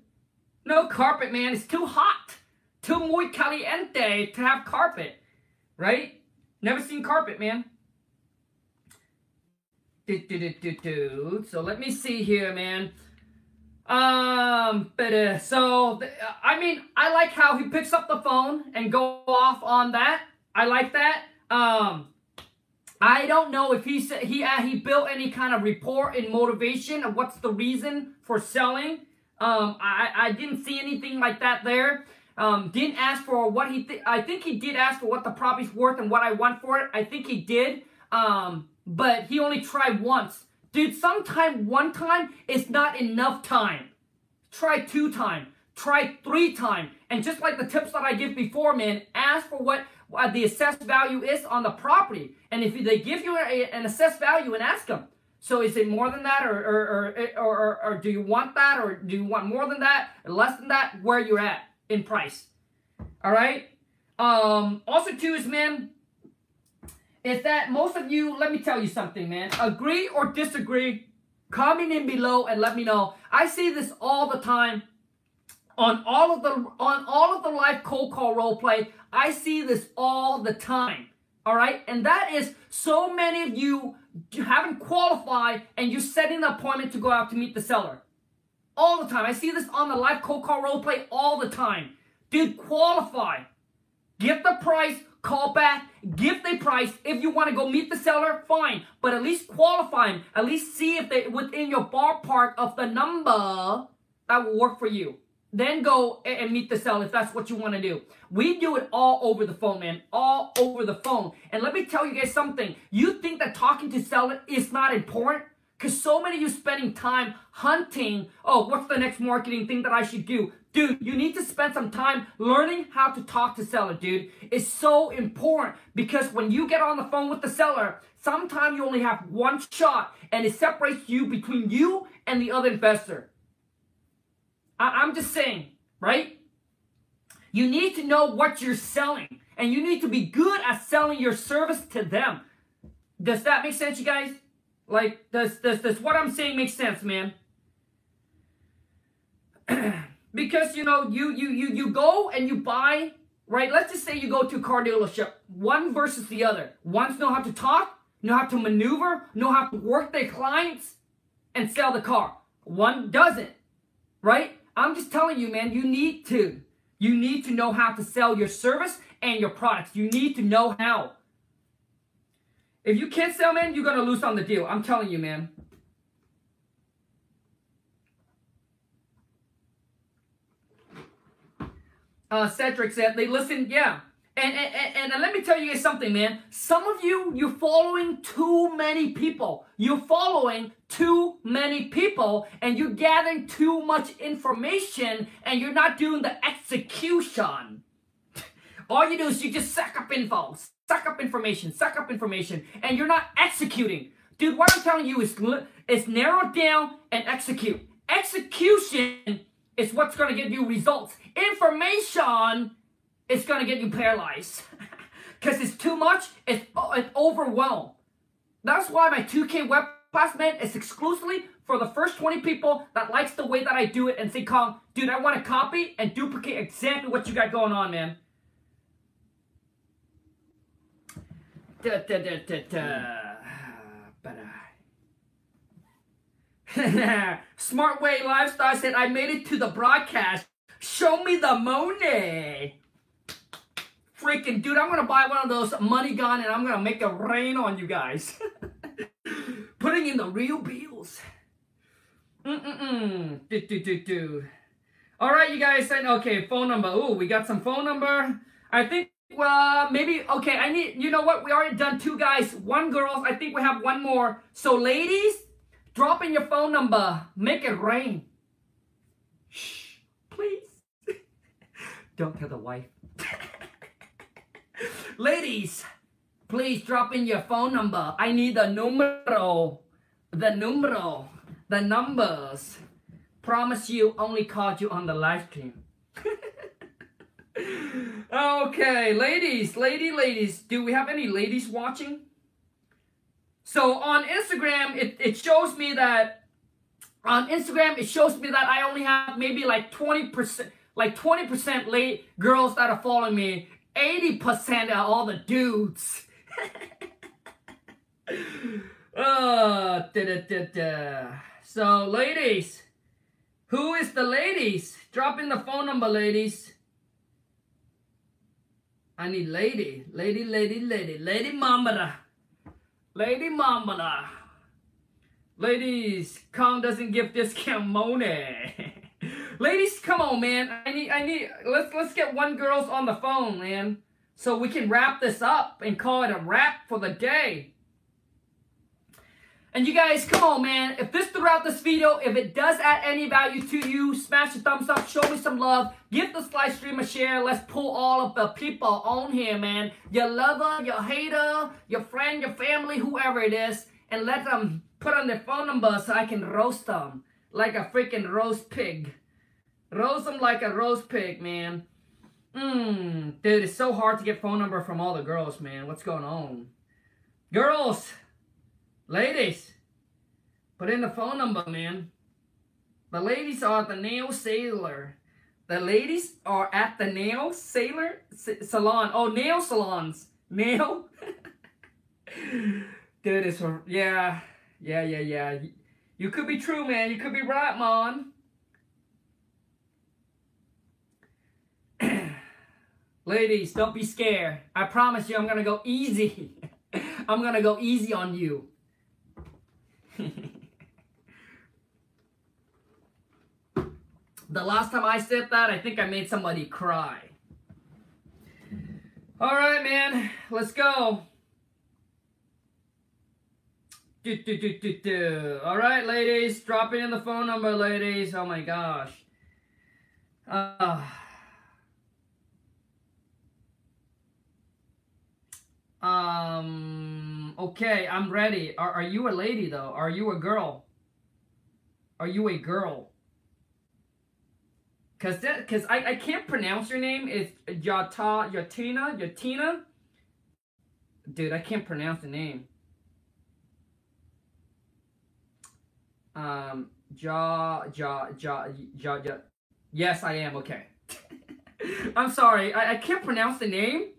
No carpet, man. It's too hot, too muy caliente to have carpet, right? Never seen carpet, man. Do, do, do. So let me see here, man. Um, but uh, so I mean, I like how he picks up the phone and go off on that. I like that. Um, I don't know if he said he uh, he built any kind of report and motivation of what's the reason for selling. Um, I I didn't see anything like that there. Um, didn't ask for what he. Th- I think he did ask for what the property's worth and what I want for it. I think he did. Um, but he only tried once. Dude, sometime one time is not enough time. Try two time. Try three time. And just like the tips that I give before, man, ask for what what the assessed value is on the property. And if they give you a, an assessed value, and ask them. So is it more than that, or or, or or, or or do you want that, or do you want more than that, less than that? Where you're at in price. All right. Um. Also, too, is man, is that most of you? Let me tell you something, man. Agree or disagree? Comment in below and let me know. I see this all the time on all of the on all of the live cold call role play. I see this all the time. All right, and that is so many of you haven't qualified and you're setting an appointment to go out to meet the seller. All the time. I see this on the live cold call role play all the time. Dude, qualify. Get the price, call back, give the price. If you want to go meet the seller, fine. But at least qualify them. At least see if they within your ballpark of the number that will work for you. Then go and meet the seller if that's what you want to do. We do it all over the phone, man. All over the phone. And let me tell you guys something. You think that talking to seller is not important? Because so many of you spending time hunting, oh, what's the next marketing thing that I should do? Dude, you need to spend some time learning how to talk to seller, dude. It's so important because when you get on the phone with the seller, sometimes you only have one shot and it separates you between you and the other investor. I- I'm just saying, right? You need to know what you're selling and you need to be good at selling your service to them. Does that make sense, you guys? Like, does, does, does what I'm saying make sense, man? because, you know, you, you, you, you go and you buy, right? Let's just say you go to a car dealership, one versus the other. One's know how to talk, know how to maneuver, know how to work their clients and sell the car. One doesn't, right? I'm just telling you, man, you need to. You need to know how to sell your service and your products. You need to know how. If you can't sell, man, you're to lose on the deal. I'm telling you, man. Uh, Cedric said, they listen, yeah. And, and, and let me tell you something, man. Some of you, you're following too many people. You're following too many people and you're gathering too much information and you're not doing the execution. All you do is you just suck up info, suck up information, suck up information, and you're not executing. Dude, what I'm telling you is, is narrow down and execute. Execution is what's to give you results. Information it's gonna get you paralyzed. Because it's too much, it's, it's overwhelmed. That's why my 2K web class, man, is exclusively for the first 20 people that likes the way that I do it and say, Kong, dude, I want to copy and duplicate exactly what you got going on, man. Da, da, da, da, da. But I. Smart Way Lifestyle said, I made it to the broadcast. Show me the money freaking dude, I'm gonna buy one of those money gun and I'm gonna make it rain on you guys. Putting in the real bills. Mm-mm-mm. Do, do, do, do. All right, you guys said, okay, phone number. Ooh, we got some phone number. I think, well, maybe, okay, I need, you know what? We already done two guys, one girls. I think we have one more. So ladies, drop in your phone number. Make it rain. Shh, please. Don't tell the wife. Ladies, please drop in your phone number. I need the numero. The numero. The numbers. Promise you only called you on the live stream. okay, ladies, lady, ladies. Do we have any ladies watching? So on Instagram, it, it shows me that on Instagram, it shows me that I only have maybe like 20%, like 20% late girls that are following me 80% of all the dudes. oh, da, da, da. So, ladies, who is the ladies? Drop in the phone number, ladies. I need lady, lady, lady, lady, lady mama, lady mama. Ladies, Kong doesn't give discount money. Ladies, come on, man. I need, I need, let's, let's get one girls on the phone, man. So we can wrap this up and call it a wrap for the day. And you guys, come on, man. If this throughout this video, if it does add any value to you, smash the thumbs up, show me some love, give this live stream a share. Let's pull all of the people on here, man. Your lover, your hater, your friend, your family, whoever it is, and let them put on their phone number so I can roast them like a freaking roast pig. Roast them like a roast pig, man. Mmm, dude, it's so hard to get phone number from all the girls, man. What's going on? Girls, ladies, put in the phone number, man. The ladies are at the nail sailor. The ladies are at the nail sailor salon. Oh, nail salons. Nail. Dude, it's yeah, yeah, yeah, yeah. You could be true, man. You could be right, man. Ladies, don't be scared. I promise you I'm gonna go easy. I'm gonna go easy on you. the last time I said that, I think I made somebody cry. All right, man, let's go. Do, do, do, do, do. All right, ladies, dropping in the phone number, ladies. Oh my gosh. Uh, Um, okay, I'm ready. Are, are you a lady, though? Are you a girl? Are you a girl? Cause that, cause I, I can't pronounce your name. It's Yata, Yatina, Yatina. Dude, I can't pronounce the name. Um, Ja, Ja, Ja, Ja, Ja. Yes, I am. Okay. I'm sorry. I, I can't pronounce the name.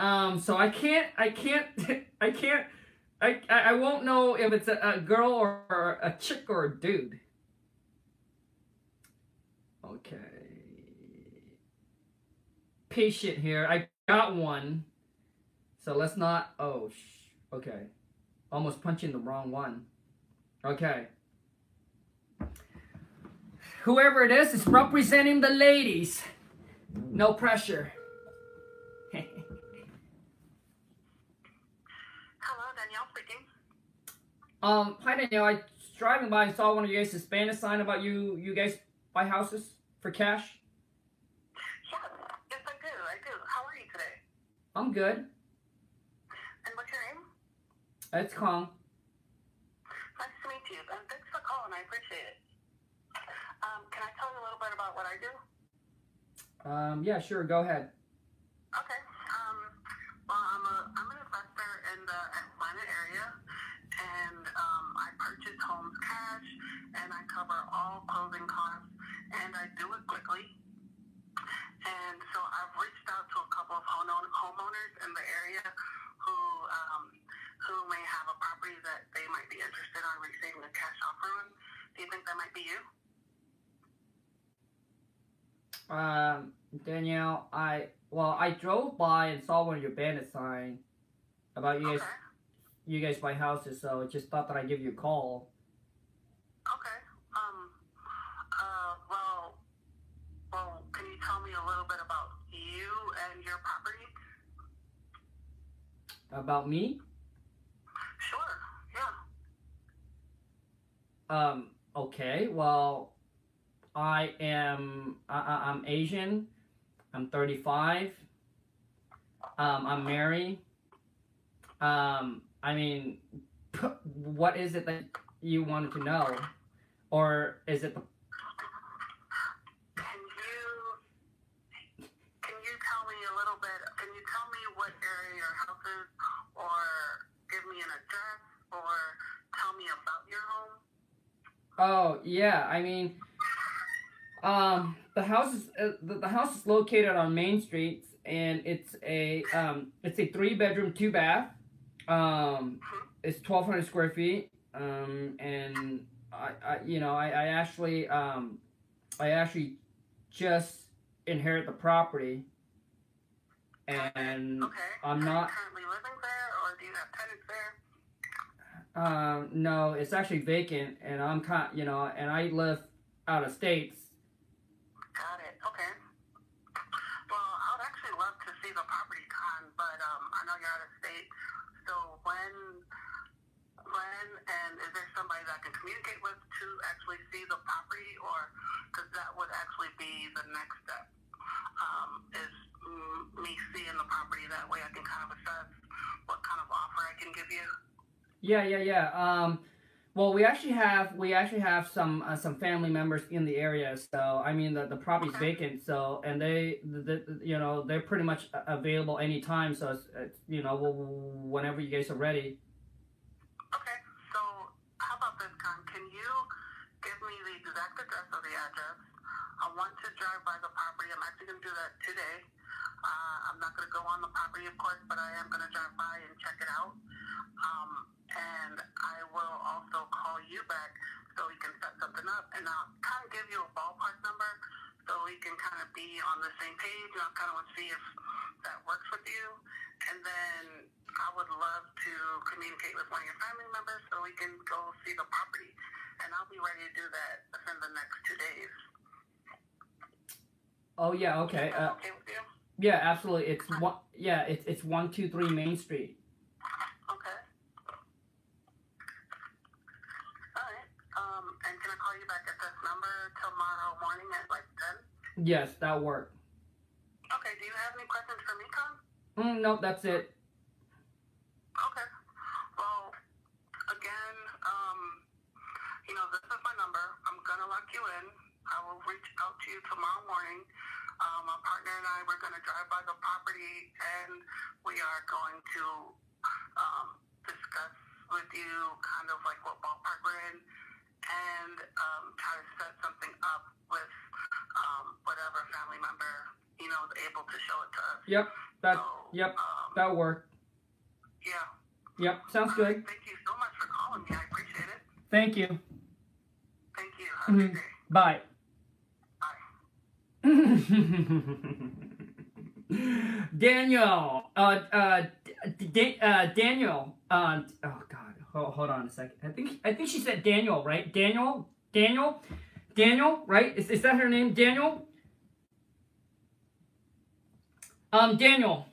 Um, so I can't, I can't, I can't, I, I won't know if it's a, a girl or, or, a chick or a dude. Okay. Patient here. I got one. So let's not, oh, okay. Almost punching the wrong one. Okay. Whoever it is is representing the ladies. No pressure. Um, hi Danielle. I was driving by and saw one of you guys' Spanish sign about you. You guys buy houses for cash. Yes, yes, I do. I do. How are you today? I'm good. And what's your name? It's Kong. Nice to meet you. And thanks for calling. I appreciate it. Um, can I tell you a little bit about what I do? Um, yeah, sure. Go ahead. Okay. Um, well, I'm a I'm an investor in the Atlanta area and um, I purchase homes cash, and I cover all closing costs, and I do it quickly. And so I've reached out to a couple of homeowners in the area who um, who may have a property that they might be interested in receiving a cash offer on. Do you think that might be you? Um, Danielle, I well, I drove by and saw one of your banner sign about you guys. Okay you guys buy houses, so I just thought that I'd give you a call. Okay. Um. Uh. Well. Well. Can you tell me a little bit about you and your property? About me? Sure. Yeah. Um. Okay. Well, I am. I, I'm Asian. I'm 35. Um. I'm married. Um. I mean, what is it that you wanted to know? Or is it the Can you can you tell me a little bit? Can you tell me what area your house is, or give me an address, or tell me about your home? Oh yeah, I mean, um, the house is uh, the, the house is located on Main Street, and it's a um, it's a three bedroom, two bath. Um, it's 1,200 square feet. Um, and I, I, you know, I, I actually, um, I actually just inherit the property. And okay. I'm Are not. you currently living there, or do you have tenants there? Um, no, it's actually vacant, and I'm kind, you know, and I live out of states. Got it. Okay. Well, I would actually love to see the property Kong, but um, I know you're out of state. So when when and is there somebody that I can communicate with to actually see the property, or because that would actually be the next step? Um, is me seeing the property that way I can kind of assess what kind of offer I can give you. Yeah, yeah, yeah. Um, well, we actually have we actually have some uh, some family members in the area. So I mean, the the property's Okay. vacant. So and they, the, the, you know, they're pretty much available anytime. So it's, it's you know, wh- whenever you guys are ready. Okay, so how about this, Kong? Can you give me the exact address of the address? I want to drive by the property. I'm actually going to do that today. Uh, I'm not going to go on the property, of course, but I am going to drive by and check it out. Um, and I will also call you back so we can set something up. And I'll kind of give you a ballpark number so we can kind of be on the same page. And I kind of want to see if that works with you. And then I would love to communicate with one of your family members so we can go see the property. And I'll be ready to do that within the next two days. Oh yeah, okay. Uh, okay with you? yeah, absolutely. It's one. Yeah, it's it's one two three Main Street. Okay. All right. Um, and can I call you back at this number tomorrow morning at like 10? Yes, that'll work. Okay. Do you have any questions for me, Kong? Mm, no, that's it. Okay. Well, again, um, you know, this is my number. I'm gonna lock you in. I will reach out to you tomorrow morning. Um, my partner and I we're gonna drive by the property and we are going to um, discuss with you kind of like what ballpark we're in and um, try to set something up with um, whatever family member you know is able to show it to us. Yep, that so, yep. Um, that'll work. yeah. Yep, sounds All right, good. Thank you so much for calling me. I appreciate it. Thank you. Thank you. Mhm. good day. Bye. Daniel, uh, uh, D- D- uh, Daniel, uh, oh God, hold, hold on a second. I think, I think she said Daniel, right? Daniel, Daniel, Daniel, right? Is, is that her name? Daniel? Um, Daniel.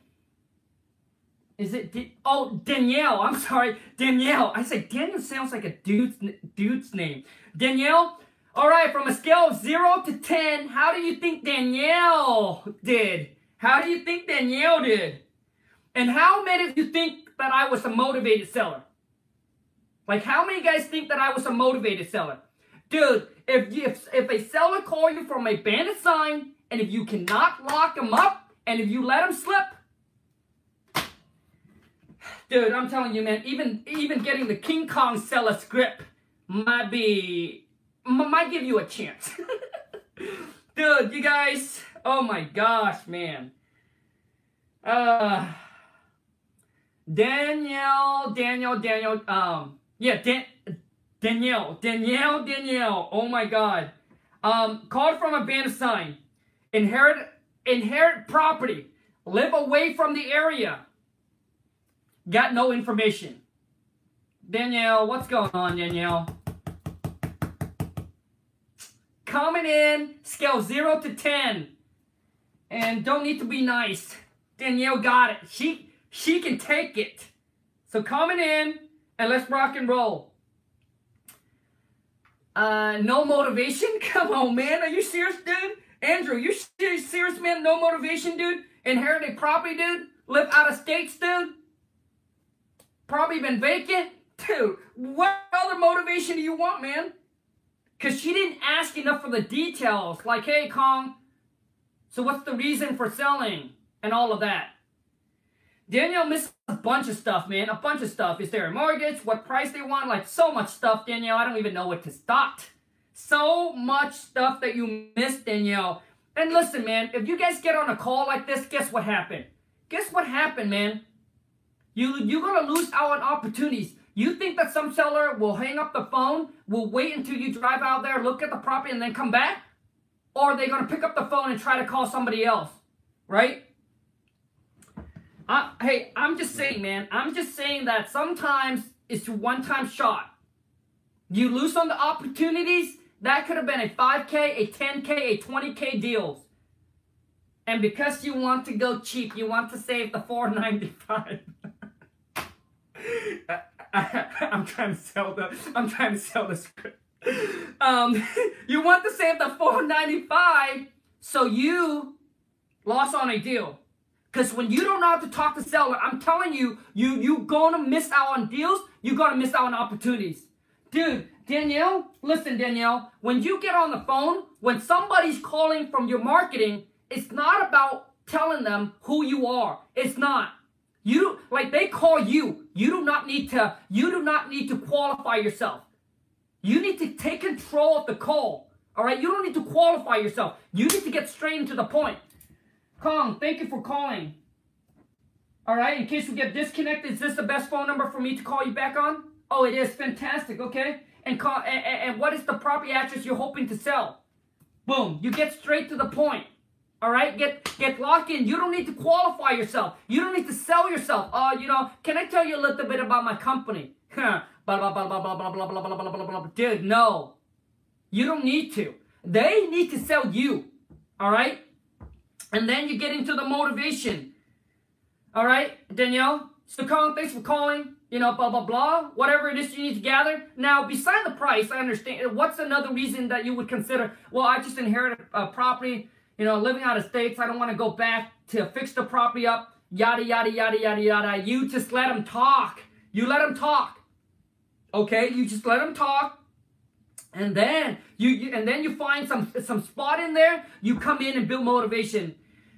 Is it? Oh, Danielle. I'm sorry, Danielle. I said Daniel sounds like a dude's dude's name. Danielle. All right, from a scale of zero to ten, how do you think Danielle did? How do you think Danielle did? And how many of you think that I was a motivated seller? Like, how many guys think that I was a motivated seller? Dude, if if, if a seller call you from a bandit sign, and if you cannot lock them up, and if you let them slip, dude, I'm telling you, man, even even getting the King Kong seller script might be m- might give you a chance. dude, you guys, oh my gosh, man. Uh Danielle, Daniel, Daniel, um, yeah, Dan, Danielle, Danielle, Danielle. Oh my God. Um, called from a band sign. Inherit, inherit property. Live away from the area. Got no information. Danielle, what's going on, Danielle? Coming in, scale zero to ten, and don't need to be nice. Danielle got it. She she can take it. So coming in and let's rock and roll. Uh, no motivation? Come on, man. Are you serious, dude? Andrew, you ser- serious, man? No motivation, dude? Inherited property, dude? Live out of states, dude? Probably been vacant? Dude, what other motivation do you want, man? Because she didn't ask enough for the details. Like, hey, Kong, so what's the reason for selling? And all of that. Danielle missed a bunch of stuff, man. A bunch of stuff. Is there a mortgage? What price they want? Like so much stuff, Danielle. I don't even know what to start. So much stuff that you missed, Danielle. And listen, man, if you guys get on a call like this, guess what happened? Guess what happened, man? You you're gonna lose out on opportunities. You think that some seller will hang up the phone, will wait until you drive out there, look at the property, and then come back? Or are they gonna pick up the phone and try to call somebody else? Right? I, hey, I'm just saying, man. I'm just saying that sometimes it's a one-time shot. You lose on the opportunities. That could have been a 5K, a 10K, a 20K deals. And because you want to go cheap, you want to save the 495. I, I, am trying to sell the. I'm trying to sell the script. Um, you want to save the 495, so you lost on a deal. Because when you don't know how to talk to seller, I'm telling you, you you gonna miss out on deals. You're gonna miss out on opportunities, dude. Danielle, listen, Danielle. When you get on the phone, when somebody's calling from your marketing, it's not about telling them who you are. It's not. You like they call you. You do not need to. You do not need to qualify yourself. You need to take control of the call. All right. You don't need to qualify yourself. You need to get straight into the point. Kong, thank you for calling. All right. In case we get disconnected, is this the best phone number for me to call you back on? Oh, it is fantastic. Okay. And call. And, and what is the property address you're hoping to sell? Boom. You get straight to the point. All right, get get locked in. You don't need to qualify yourself. You don't need to sell yourself. Uh, you know, can I tell you a little bit about my company? blah blah blah blah blah blah blah blah blah blah blah blah. Dude, no, you don't need to. They need to sell you. All right, and then you get into the motivation. All right, Danielle. So, Kong, thanks for calling. You know, blah blah blah. Whatever it is you need to gather. Now, beside the price, I understand. What's another reason that you would consider? Well, I just inherited a property you know, living out of states. I don't want to go back to fix the property up. Yada, yada, yada, yada, yada. You just let them talk. You let them talk. Okay? You just let them talk. And then you, you and then you find some some spot in there. You come in and build motivation.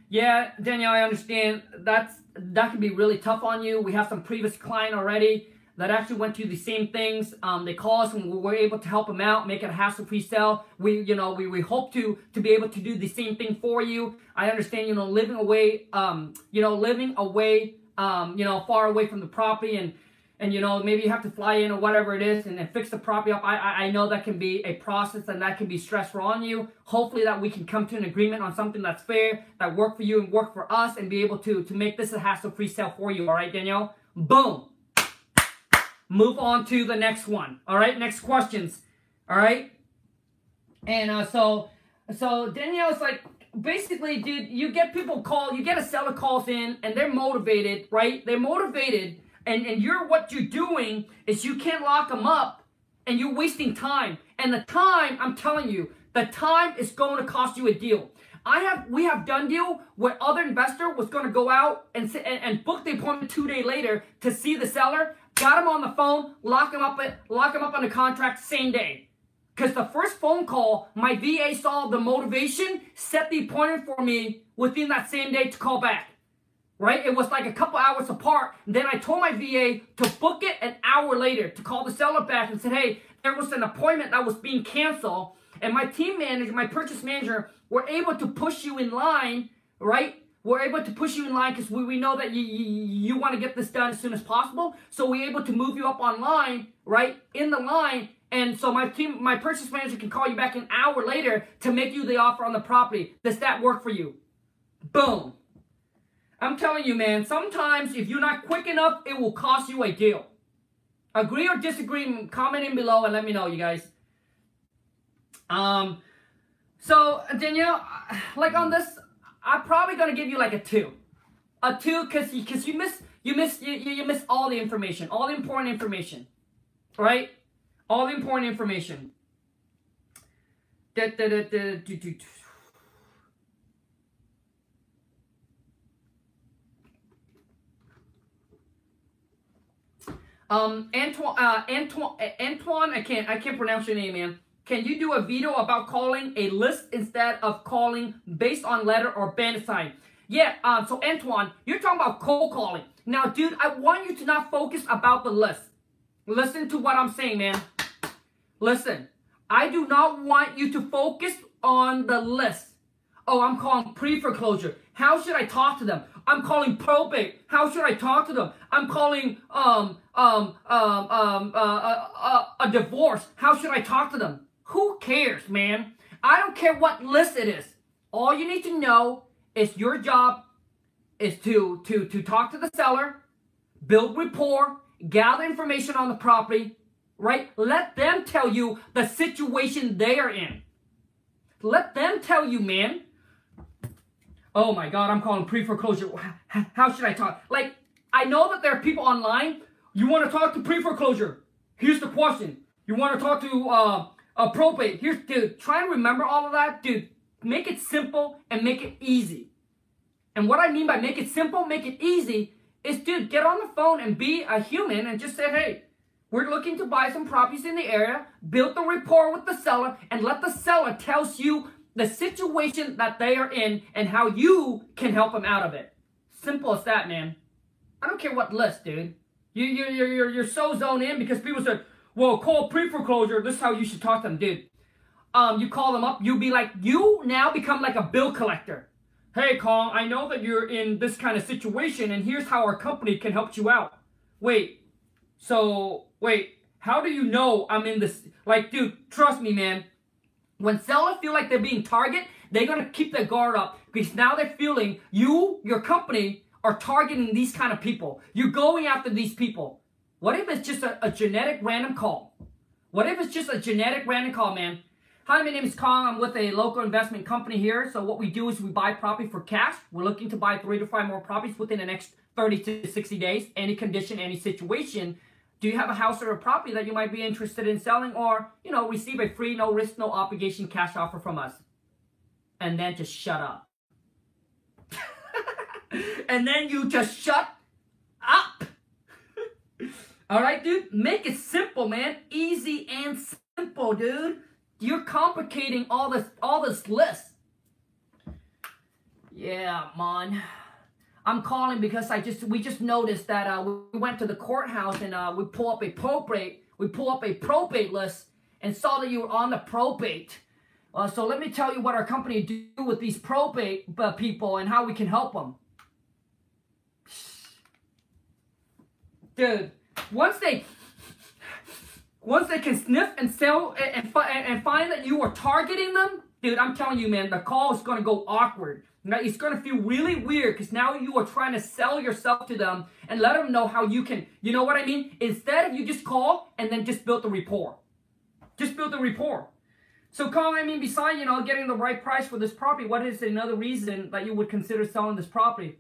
Yeah, Danielle, I understand. That's that can be really tough on you. We have some previous client already that actually went through the same things. Um, they call us and we were able to help them out, make it a hassle-free sale. We, you know, we, we hope to to be able to do the same thing for you. I understand, you know, living away, um, you know, living away, um, you know, far away from the property and and you know maybe you have to fly in or whatever it is and then fix the property up. I, I I know that can be a process and that can be stressful on you. Hopefully that we can come to an agreement on something that's fair, that work for you and work for us, and be able to to make this a hassle-free sale for you. All right, Danielle. Boom move on to the next one. All right, next questions. All right, and uh, so so Danielle's like, basically, dude, you get people call, you get a seller calls in, and they're motivated, right? They're motivated, and and you're what you're doing is you can't lock them up, and you're wasting time. And the time, I'm telling you, the time is going to cost you a deal. I have we have done deal where other investor was going to go out and, and and book the appointment two day later to see the seller got him on the phone, lock him up, lock him up on the contract same day. Because the first phone call, my VA saw the motivation, set the appointment for me within that same day to call back. Right? It was like a couple hours apart. Then I told my VA to book it an hour later to call the seller back and said, hey, there was an appointment that was being canceled. And my team manager, my purchase manager, were able to push you in line, right? We're able to push you in line because we, we know that you, you, you want to get this done as soon as possible. So we're able to move you up online, right, in the line. And so my team, my purchase manager can call you back an hour later to make you the offer on the property. Does that work for you? Boom. I'm telling you, man, sometimes if you're not quick enough, it will cost you a deal. Agree or disagree, comment in below and let me know, you guys. Um, so Danielle, like on this I'm probably gonna give you like a two, a two, cause you, cause you miss you miss you, you miss all the information, all the important information, right? All the important information. Da, da, da, da, do, do, do. Um, Antoine, uh, Antoine, Antoine, I can't, I can't pronounce your name, man. Can you do a video about calling a list instead of calling based on letter or band sign? Yeah, um, so Antoine, you're talking about cold calling. Now, dude, I want you to not focus about the list. Listen to what I'm saying, man. Listen, I do not want you to focus on the list. Oh, I'm calling pre-foreclosure. How should I talk to them? I'm calling probate. How should I talk to them? I'm calling um um um um uh, uh, uh, a divorce. How should I talk to them? Who cares, man? I don't care what list it is. All you need to know is your job is to, to, to talk to the seller, build rapport, gather information on the property, right? Let them tell you the situation they are in. Let them tell you, man. Oh my God, I'm calling pre-foreclosure. How should I talk? Like, I know that there are people online You want to talk to pre-foreclosure? Here's the question. You want to talk to uh, a probate? Here's dude. Try and remember all of that, dude. Make it simple and make it easy. And what I mean by make it simple, make it easy, is dude, get on the phone and be a human and just say, hey, we're looking to buy some properties in the area, build the rapport with the seller, and let the seller tells you the situation that they are in and how you can help them out of it. Simple as that, man. I don't care what list, dude. You, you, you're, you're, you're so zoned in because people said, well, call pre-foreclosure. This is how you should talk to them, dude. Um, you call them up. You be like, you now become like a bill collector. Hey, Kong, I know that you're in this kind of situation, and here's how our company can help you out. Wait, so, wait, how do you know I'm in this? Like, dude, trust me, man. When sellers feel like they're being targeted, they're to keep their guard up because now they're feeling you, your company, are targeting these kind of people. You're going after these people. What if it's just a, a genetic random call? What if it's just a genetic random call, man? Hi, my name is Kong. I'm with a local investment company here. So what we do is we buy property for cash. We're looking to buy three to five more properties within the next 30 to 60 days. Any condition, any situation. Do you have a house or a property that you might be interested in selling or, you know, receive a free, no risk, no obligation cash offer from us? And then just shut up. and then you just shut up. All right, dude? Make it simple, man. Easy and simple, dude. You're complicating all this all this list. Yeah, man. I'm calling because I just we just noticed that uh, we went to the courthouse and uh, we pull up a probate we pull up a probate list and saw that you were on the probate. Uh, so let me tell you what our company do with these probate uh, people and how we can help them. Dude, once they once they can sniff and sell and, and, and find that you are targeting them, dude, I'm telling you, man, the call is going to go awkward. It's going to feel really weird because now you are trying to sell yourself to them and let them know how you can, you know what I mean? Instead, of you just Kong and then just build the rapport. Just build the rapport. So, call, I mean, besides, you know, getting the right price for this property, what is another reason that you would consider selling this property?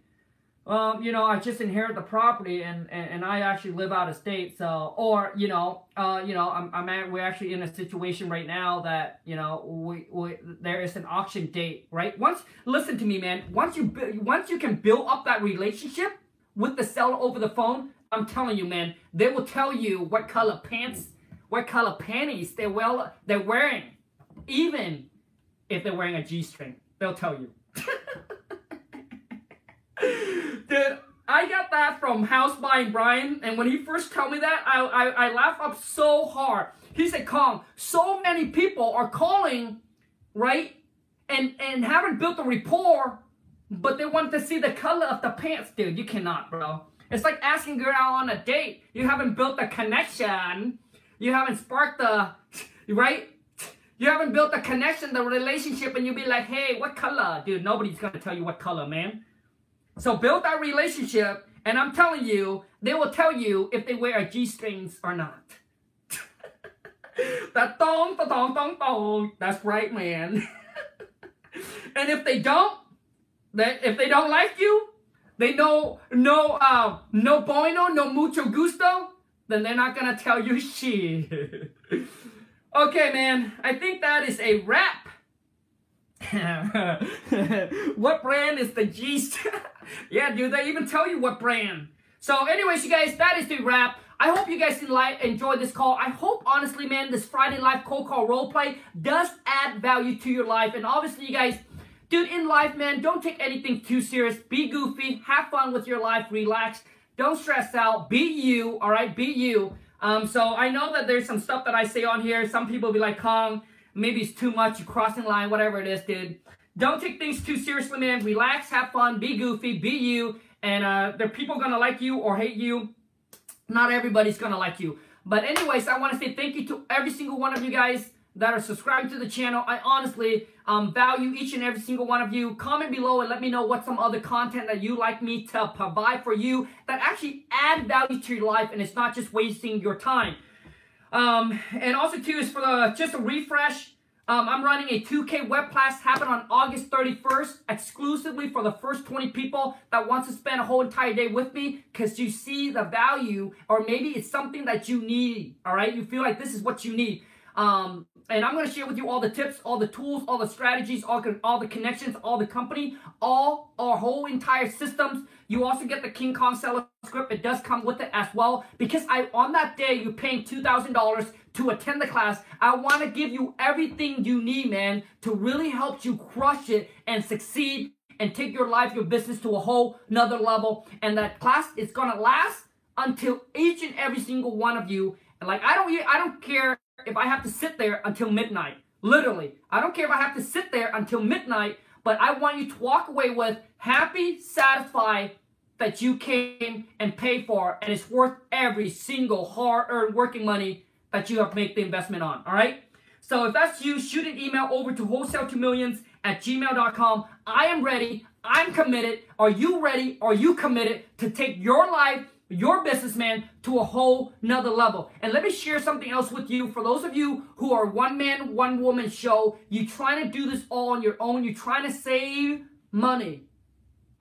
Um, you know, I just inherit the property and, and, and, I actually live out of state. So, or, you know, uh, you know, I'm, I'm at, we're actually in a situation right now that, you know, we, we, there is an auction date, right? Once, listen to me, man, once you, once you can build up that relationship with the seller over the phone, I'm telling you, man, they will tell you what color pants, what color panties they're well, they're wearing. Even if they're wearing a G-string, they'll tell you. Dude, I got that from House Buying Brian, and when he first told me that, I, I, I laughed up so hard. He said, Kong, so many people are calling, right, and, and haven't built a rapport, but they want to see the color of the pants. Dude, you cannot, bro. It's like asking a girl out on a date. You haven't built a connection. You haven't sparked the, right? You haven't built the connection, the relationship, and you be like, hey, what color? Dude, nobody's to tell you what color, man. So build that relationship, and I'm telling you, they will tell you if they wear a G-strings or not. that dong, da dong, dong, dong. That's right, man. and if they don't, they, if they don't like you, they know no uh no bueno, no mucho gusto, then they're not gonna tell you shit. okay, man. I think that is a wrap. what brand is the G? yeah, dude, they even tell you what brand. So anyways, you guys, that is the wrap. I hope you guys like, enjoy this call. I hope, honestly, man, this Friday live cold call role play does add value to your life. And obviously, you guys, dude, in life, man, don't take anything too serious. Be goofy. Have fun with your life. Relax. Don't stress out. Be you, all right? Be you. Um, so I know that there's some stuff that I say on here. Some people be like, Kong, maybe it's too much, you crossing line, whatever it is, dude. Don't take things too seriously, man. Relax, have fun, be goofy, be you. And uh, there are people gonna like you or hate you. Not everybody's gonna like you. But anyways, I want to say thank you to every single one of you guys that are subscribed to the channel. I honestly um, value each and every single one of you. Comment below and let me know what some other content that you like me to provide for you that actually add value to your life and it's not just wasting your time. Um, and also too is for the, just a refresh. Um, I'm running a 2K web class happen on August 31st exclusively for the first 20 people that wants to spend a whole entire day with me because you see the value or maybe it's something that you need. All right. You feel like this is what you need. Um, and I'm going to share with you all the tips, all the tools, all the strategies, all, all the connections, all the company, all our whole entire systems. You also get the King Kong seller script. It does come with it as well. Because I on that day, you're paying $2,000 to attend the class. I want to give you everything you need, man, to really help you crush it and succeed and take your life, your business to a whole nother level. And that class is to last until each and every single one of you. And like, I don't, I don't care if I have to sit there until midnight. Literally. I don't care if I have to sit there until midnight, but I want you to walk away with happy, satisfied that you came and paid for, and it's worth every single hard-earned working money that you have made the investment on. All right? So if that's you, shoot an email over to wholesale2millions at gmail.com. I am ready. I'm committed. Are you ready? Are you committed to take your life your businessman to a whole nother level. And let me share something else with you. For those of you who are one man, one woman show, you trying to do this all on your own, you're trying to save money.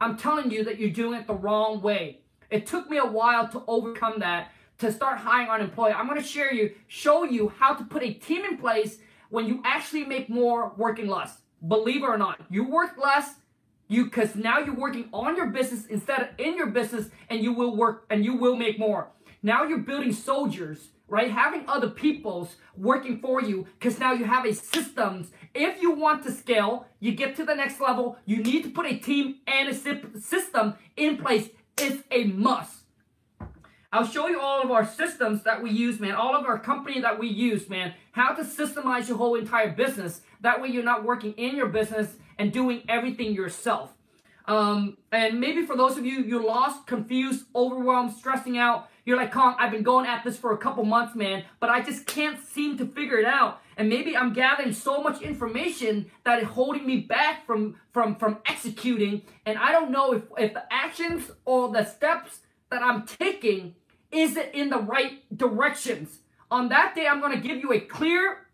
I'm telling you that you're doing it the wrong way. It took me a while to overcome that, to start hiring unemployed. I'm going to share you, show you how to put a team in place when you actually make more working less. Believe it or not, you work less, you because now you're working on your business instead of in your business and you will work and you will make more now you're building soldiers right having other people's working for you because now you have a systems if you want to scale you get to the next level you need to put a team and a system in place it's a must I'll show you all of our systems that we use, man. All of our company that we use, man. How to systemize your whole entire business. That way you're not working in your business and doing everything yourself. Um, and maybe for those of you, you're lost, confused, overwhelmed, stressing out. You're like, Kong, I've been going at this for a couple months, man, but I just can't seem to figure it out. And maybe I'm gathering so much information that is holding me back from, from, from executing. And I don't know if, if the actions or the steps that I'm taking is it in the right directions. On that day, I'm going to give you a clear,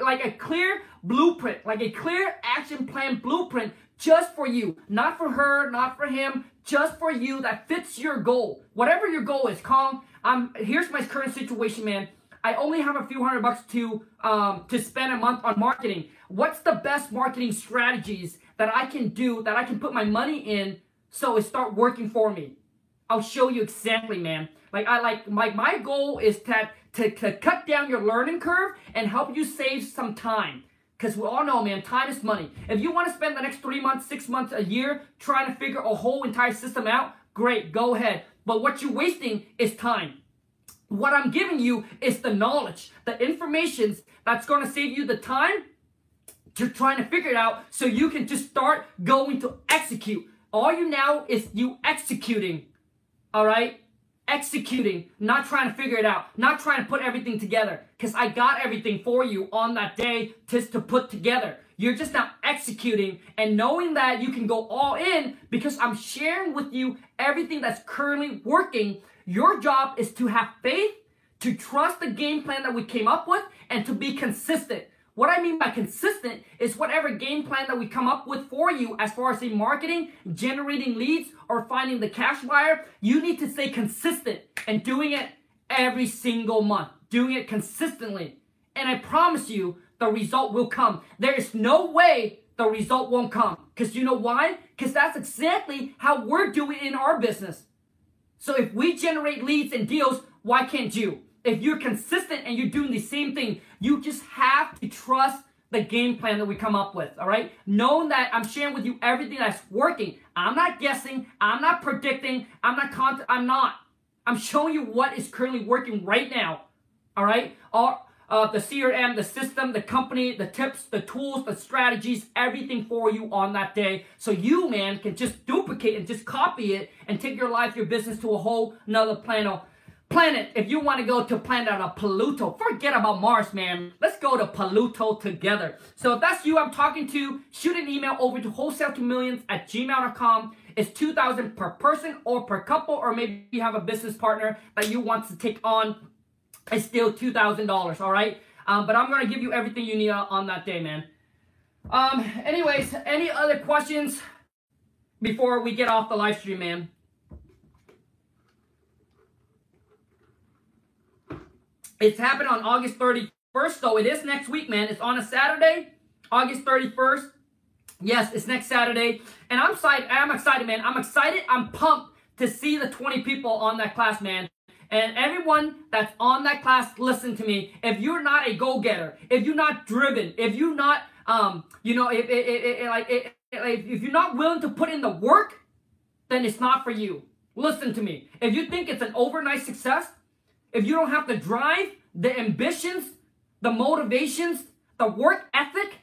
like a clear blueprint, like a clear action plan blueprint just for you, not for her, not for him, just for you that fits your goal. Whatever your goal is, Kong. Um, here's my current situation, man. I only have a few hundred bucks to um, to spend a month on marketing. What's the best marketing strategies that I can do that I can put my money in so it start working for me? I'll show you exactly, man. Like I like my my goal is to, to to cut down your learning curve and help you save some time. Because we all know, man, time is money. If you want to spend the next three months, six months, a year trying to figure a whole entire system out, great, go ahead. But what you're wasting is time. What I'm giving you is the knowledge, the informations that's going to save you the time to trying to figure it out so you can just start going to execute. All you now is you executing. All right? Executing, not trying to figure it out, not trying to put everything together. Because I got everything for you on that day just to put together. You're just now executing and knowing that you can go all in because I'm sharing with you everything that's currently working. Your job is to have faith, to trust the game plan that we came up with, and to be consistent. What I mean by consistent is whatever game plan that we come up with for you as far as the marketing, generating leads, or finding the cash buyer, you need to stay consistent and doing it every single month, doing it consistently. And I promise you, the result will come. There is no way the result won't come. Because you know why? Because that's exactly how we're doing in our business. So if we generate leads and deals, why can't you? If you're consistent and you're doing the same thing, you just have to trust the game plan that we come up with, all right? Knowing that I'm sharing with you everything that's working. I'm not guessing, I'm not predicting, I'm not content, I'm not. I'm showing you what is currently working right now, all right? All, uh, the CRM, the system, the company, the tips, the tools, the strategies, everything for you on that day. So you, man, can just duplicate and just copy it and take your life, your business to a whole nother planet planet, if you want to go to planet of Pluto, forget about Mars, man. Let's go to Pluto together. So if that's you I'm talking to, shoot an email over to wholesale2millions at gmail.com. It's 2000 per person or per couple, or maybe you have a business partner that you want to take on. It's still $2,000, all right? Um, but I'm gonna give you everything you need on that day, man. Um, anyways, any other questions before we get off the live stream, man? It's happening on August 31st, though. It is next week, man. It's on a Saturday, August 31st. Yes, it's next Saturday. And I'm excited. I'm excited, man. I'm excited. I'm pumped to see the 20 people on that class, man. And everyone that's on that class, listen to me. If you're not a go-getter, if you're not driven, if you're not, um, you know, if, if, you're not willing to put in the work, then it's not for you. Listen to me. If you think it's an overnight success, if you don't have the drive, the ambitions, the motivations, the work ethic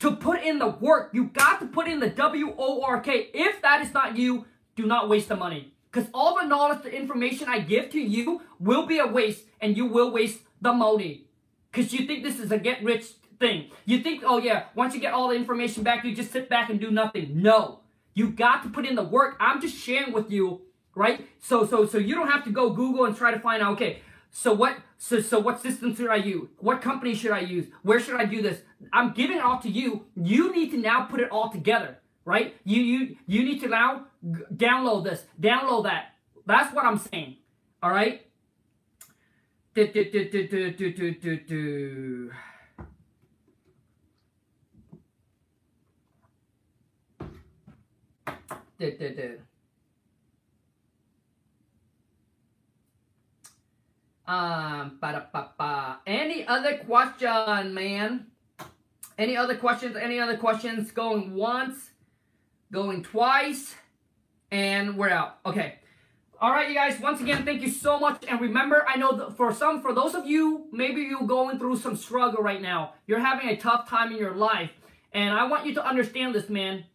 to put in the work, you got to put in the W O R K. If that is not you, do not waste the money. Because all the knowledge, the information I give to you will be a waste and you will waste the money. Because you think this is a get rich thing. You think, oh yeah, once you get all the information back, you just sit back and do nothing. No. You got to put in the work. I'm just sharing with you, right? So so so you don't have to go Google and try to find out, okay, so what so so what system should I use? What company should I use? Where should I do this? I'm giving it all to you. You need to now put it all together, right? You you you need to now download this, download that. That's what I'm saying. All right? Do, do, do, do, do, do, do, do. Do, do, do. Um, ba-da-ba-ba. Any other question, man? Any other questions? Any other questions? Going once, going twice, and we're out. Okay. All right, you guys. Once again, thank you so much. And remember, I know for some, for those of you, maybe you're going through some struggle right now. You're having a tough time in your life, and I want you to understand this, man.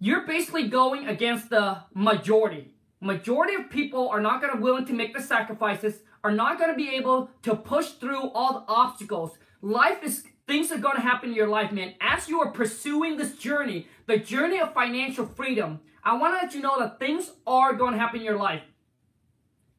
You're basically going against the majority. Majority of people are not going to willing to make the sacrifices are not going to be able to push through all the obstacles. Life is things are going to happen in your life, man. As you are pursuing this journey, the journey of financial freedom, I want to let you know that things are going to happen in your life.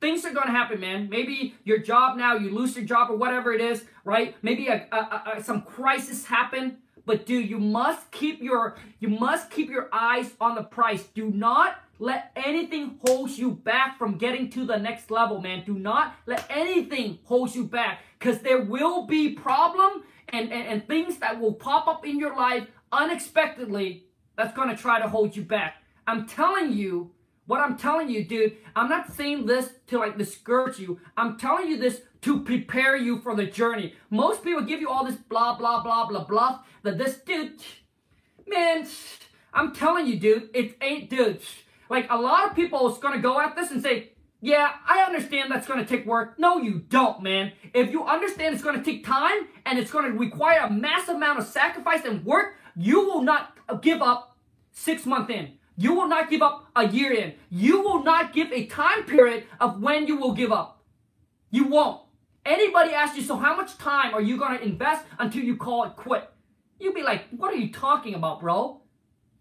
Things are going to happen, man. Maybe your job now, you lose your job or whatever it is, right? Maybe a, a, a, some crisis happen. But dude, you must keep your you must keep your eyes on the price. Do not let anything hold you back from getting to the next level, man. Do not let anything hold you back because there will be problem and, and, and things that will pop up in your life unexpectedly that's going to try to hold you back. I'm telling you, what I'm telling you, dude, I'm not saying this to like discourage you. I'm telling you this to prepare you for the journey. Most people give you all this blah, blah, blah, blah, blah, that this dude, man, I'm telling you, dude, it ain't, dude. Like a lot of people is going to go at this and say, yeah, I understand that's going to take work. No, you don't, man. If you understand it's going to take time and it's going to require a massive amount of sacrifice and work, you will not give up six months in. You will not give up a year in. You will not give a time period of when you will give up. You won't. Anybody asks you, so how much time are you going to invest until you call it quit? You'd be like, what are you talking about, bro?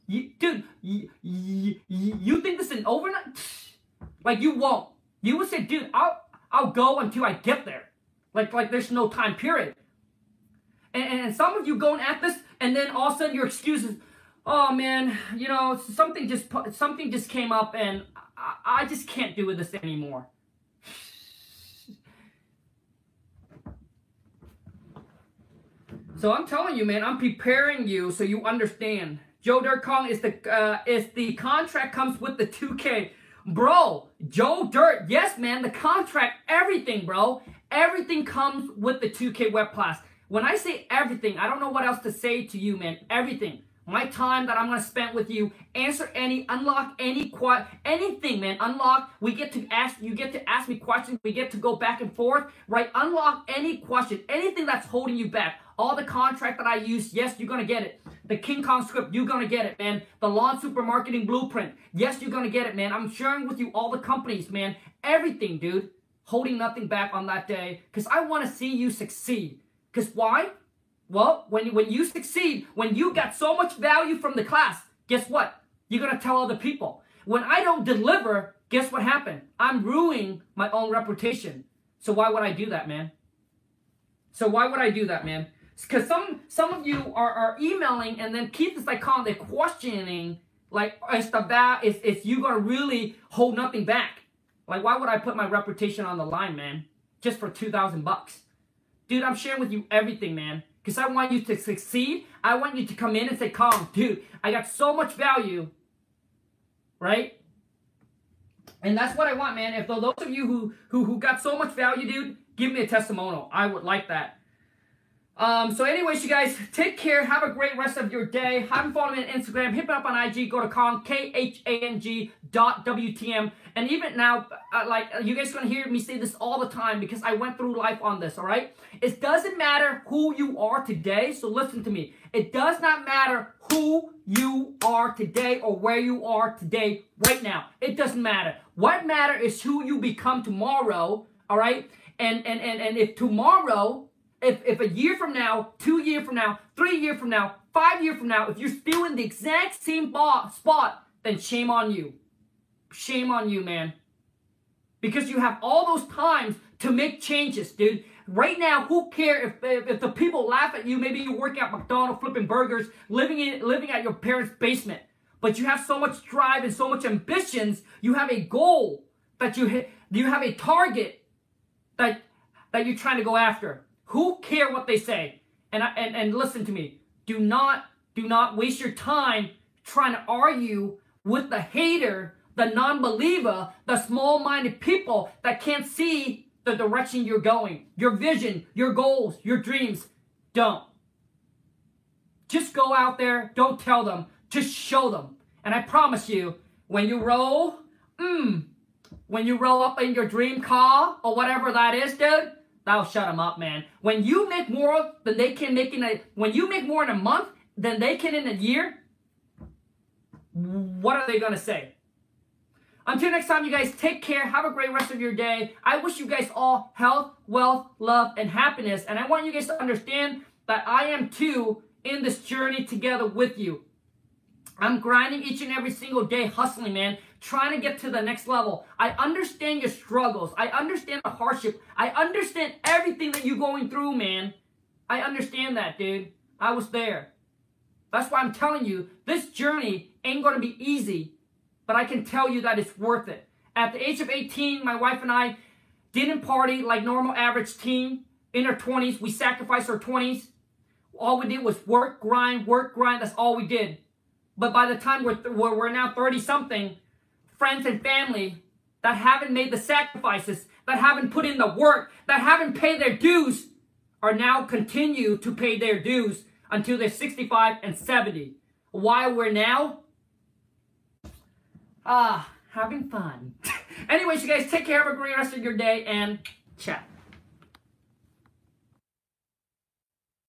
You, dude, you, you, you think this is an overnight? Like you won't. You would say, dude, I'll I'll go until I get there. Like like there's no time period. And, and some of you going at this, and then all of a sudden your excuses, oh man, you know something just something just came up, and I, I just can't do this anymore. So I'm telling you, man, I'm preparing you so you understand. Joe Dirt Kong is the uh, is the contract comes with the 2K. Bro, Joe Dirt, yes, man, the contract, everything, bro. Everything comes with the 2K Web Class. When I say everything, I don't know what else to say to you, man. Everything. My time that I'm gonna spend with you, answer any, unlock any, qu- anything, man. Unlock. We get to ask. You get to ask me questions. We get to go back and forth, right? Unlock any question, anything that's holding you back. All the contract that I use, yes, you're gonna get it. The King Kong script, you're gonna get it, man. The Lawn Super Marketing Blueprint, yes, you're gonna get it, man. I'm sharing with you all the companies, man. Everything, dude. Holding nothing back on that day, because I want to see you succeed. Because why? Well, when you, when you succeed, when you got so much value from the class, guess what? You're gonna tell other people. When I don't deliver, guess what happened? I'm ruining my own reputation. So why would I do that, man? So why would I do that, man? Because some some of you are, are emailing and then Keith is like calling, they're questioning, like, is the bat is, is you gonna really hold nothing back? Like, why would I put my reputation on the line, man? Just for two thousand bucks. Dude, I'm sharing with you everything, man. Because I want you to succeed. I want you to come in and say, Kong, dude, I got so much value. Right? And that's what I want, man. If those of you who, who, who got so much value, dude, give me a testimonial. I would like that. Um, so anyways, you guys, take care. Have a great rest of your day. Haven't followed me on Instagram. Hit me up on IG. Go to Khang, K-H-A-N-G dot W-T-M. And even now, uh, like, you guys going to hear me say this all the time because I went through life on this, all right? It doesn't matter who you are today. So listen to me. It does not matter who you are today or where you are today right now. It doesn't matter. What matter is who you become tomorrow, all right? And, and, and, and if tomorrow if, if a year from now, two year from now, three year from now, five year from now, if you're still in the exact same spot, then shame on you. Shame on you, man. Because you have all those times to make changes, dude. Right now, who cares if, if, if the people laugh at you? Maybe you work at McDonald's flipping burgers, living in living at your parents' basement. But you have so much drive and so much ambitions. You have a goal that you hit. You have a target that that you're trying to go after. Who care what they say? And, I, and, and listen to me. Do not, do not waste your time trying to argue with the hater, the non-believer, the small-minded people that can't see the direction you're going, your vision, your goals, your dreams. Don't. Just go out there. Don't tell them. Just show them. And I promise you, when you roll, mmm, when you roll up in your dream car or whatever that is, dude, That'll shut them up, man. When you make more than they can make in a when you make more in a month than they can in a year, what are they gonna say? Until next time, you guys take care. Have a great rest of your day. I wish you guys all health, wealth, love, and happiness. And I want you guys to understand that I am too in this journey together with you. I'm grinding each and every single day, hustling, man trying to get to the next level. I understand your struggles. I understand the hardship. I understand everything that you're going through, man. I understand that, dude. I was there. That's why I'm telling you, this journey ain't going to be easy, but I can tell you that it's worth it. At the age of 18, my wife and I didn't party like normal average teen. In our 20s, we sacrificed our 20s. All we did was work, grind, work, grind. That's all we did. But by the time we're, we're now 30 something, friends and family that haven't made the sacrifices, that haven't put in the work, that haven't paid their dues, are now continue to pay their dues until they're 65 and 70. While we're now, ah, having fun. Anyways, you guys take care. Have a great rest of your day and chat.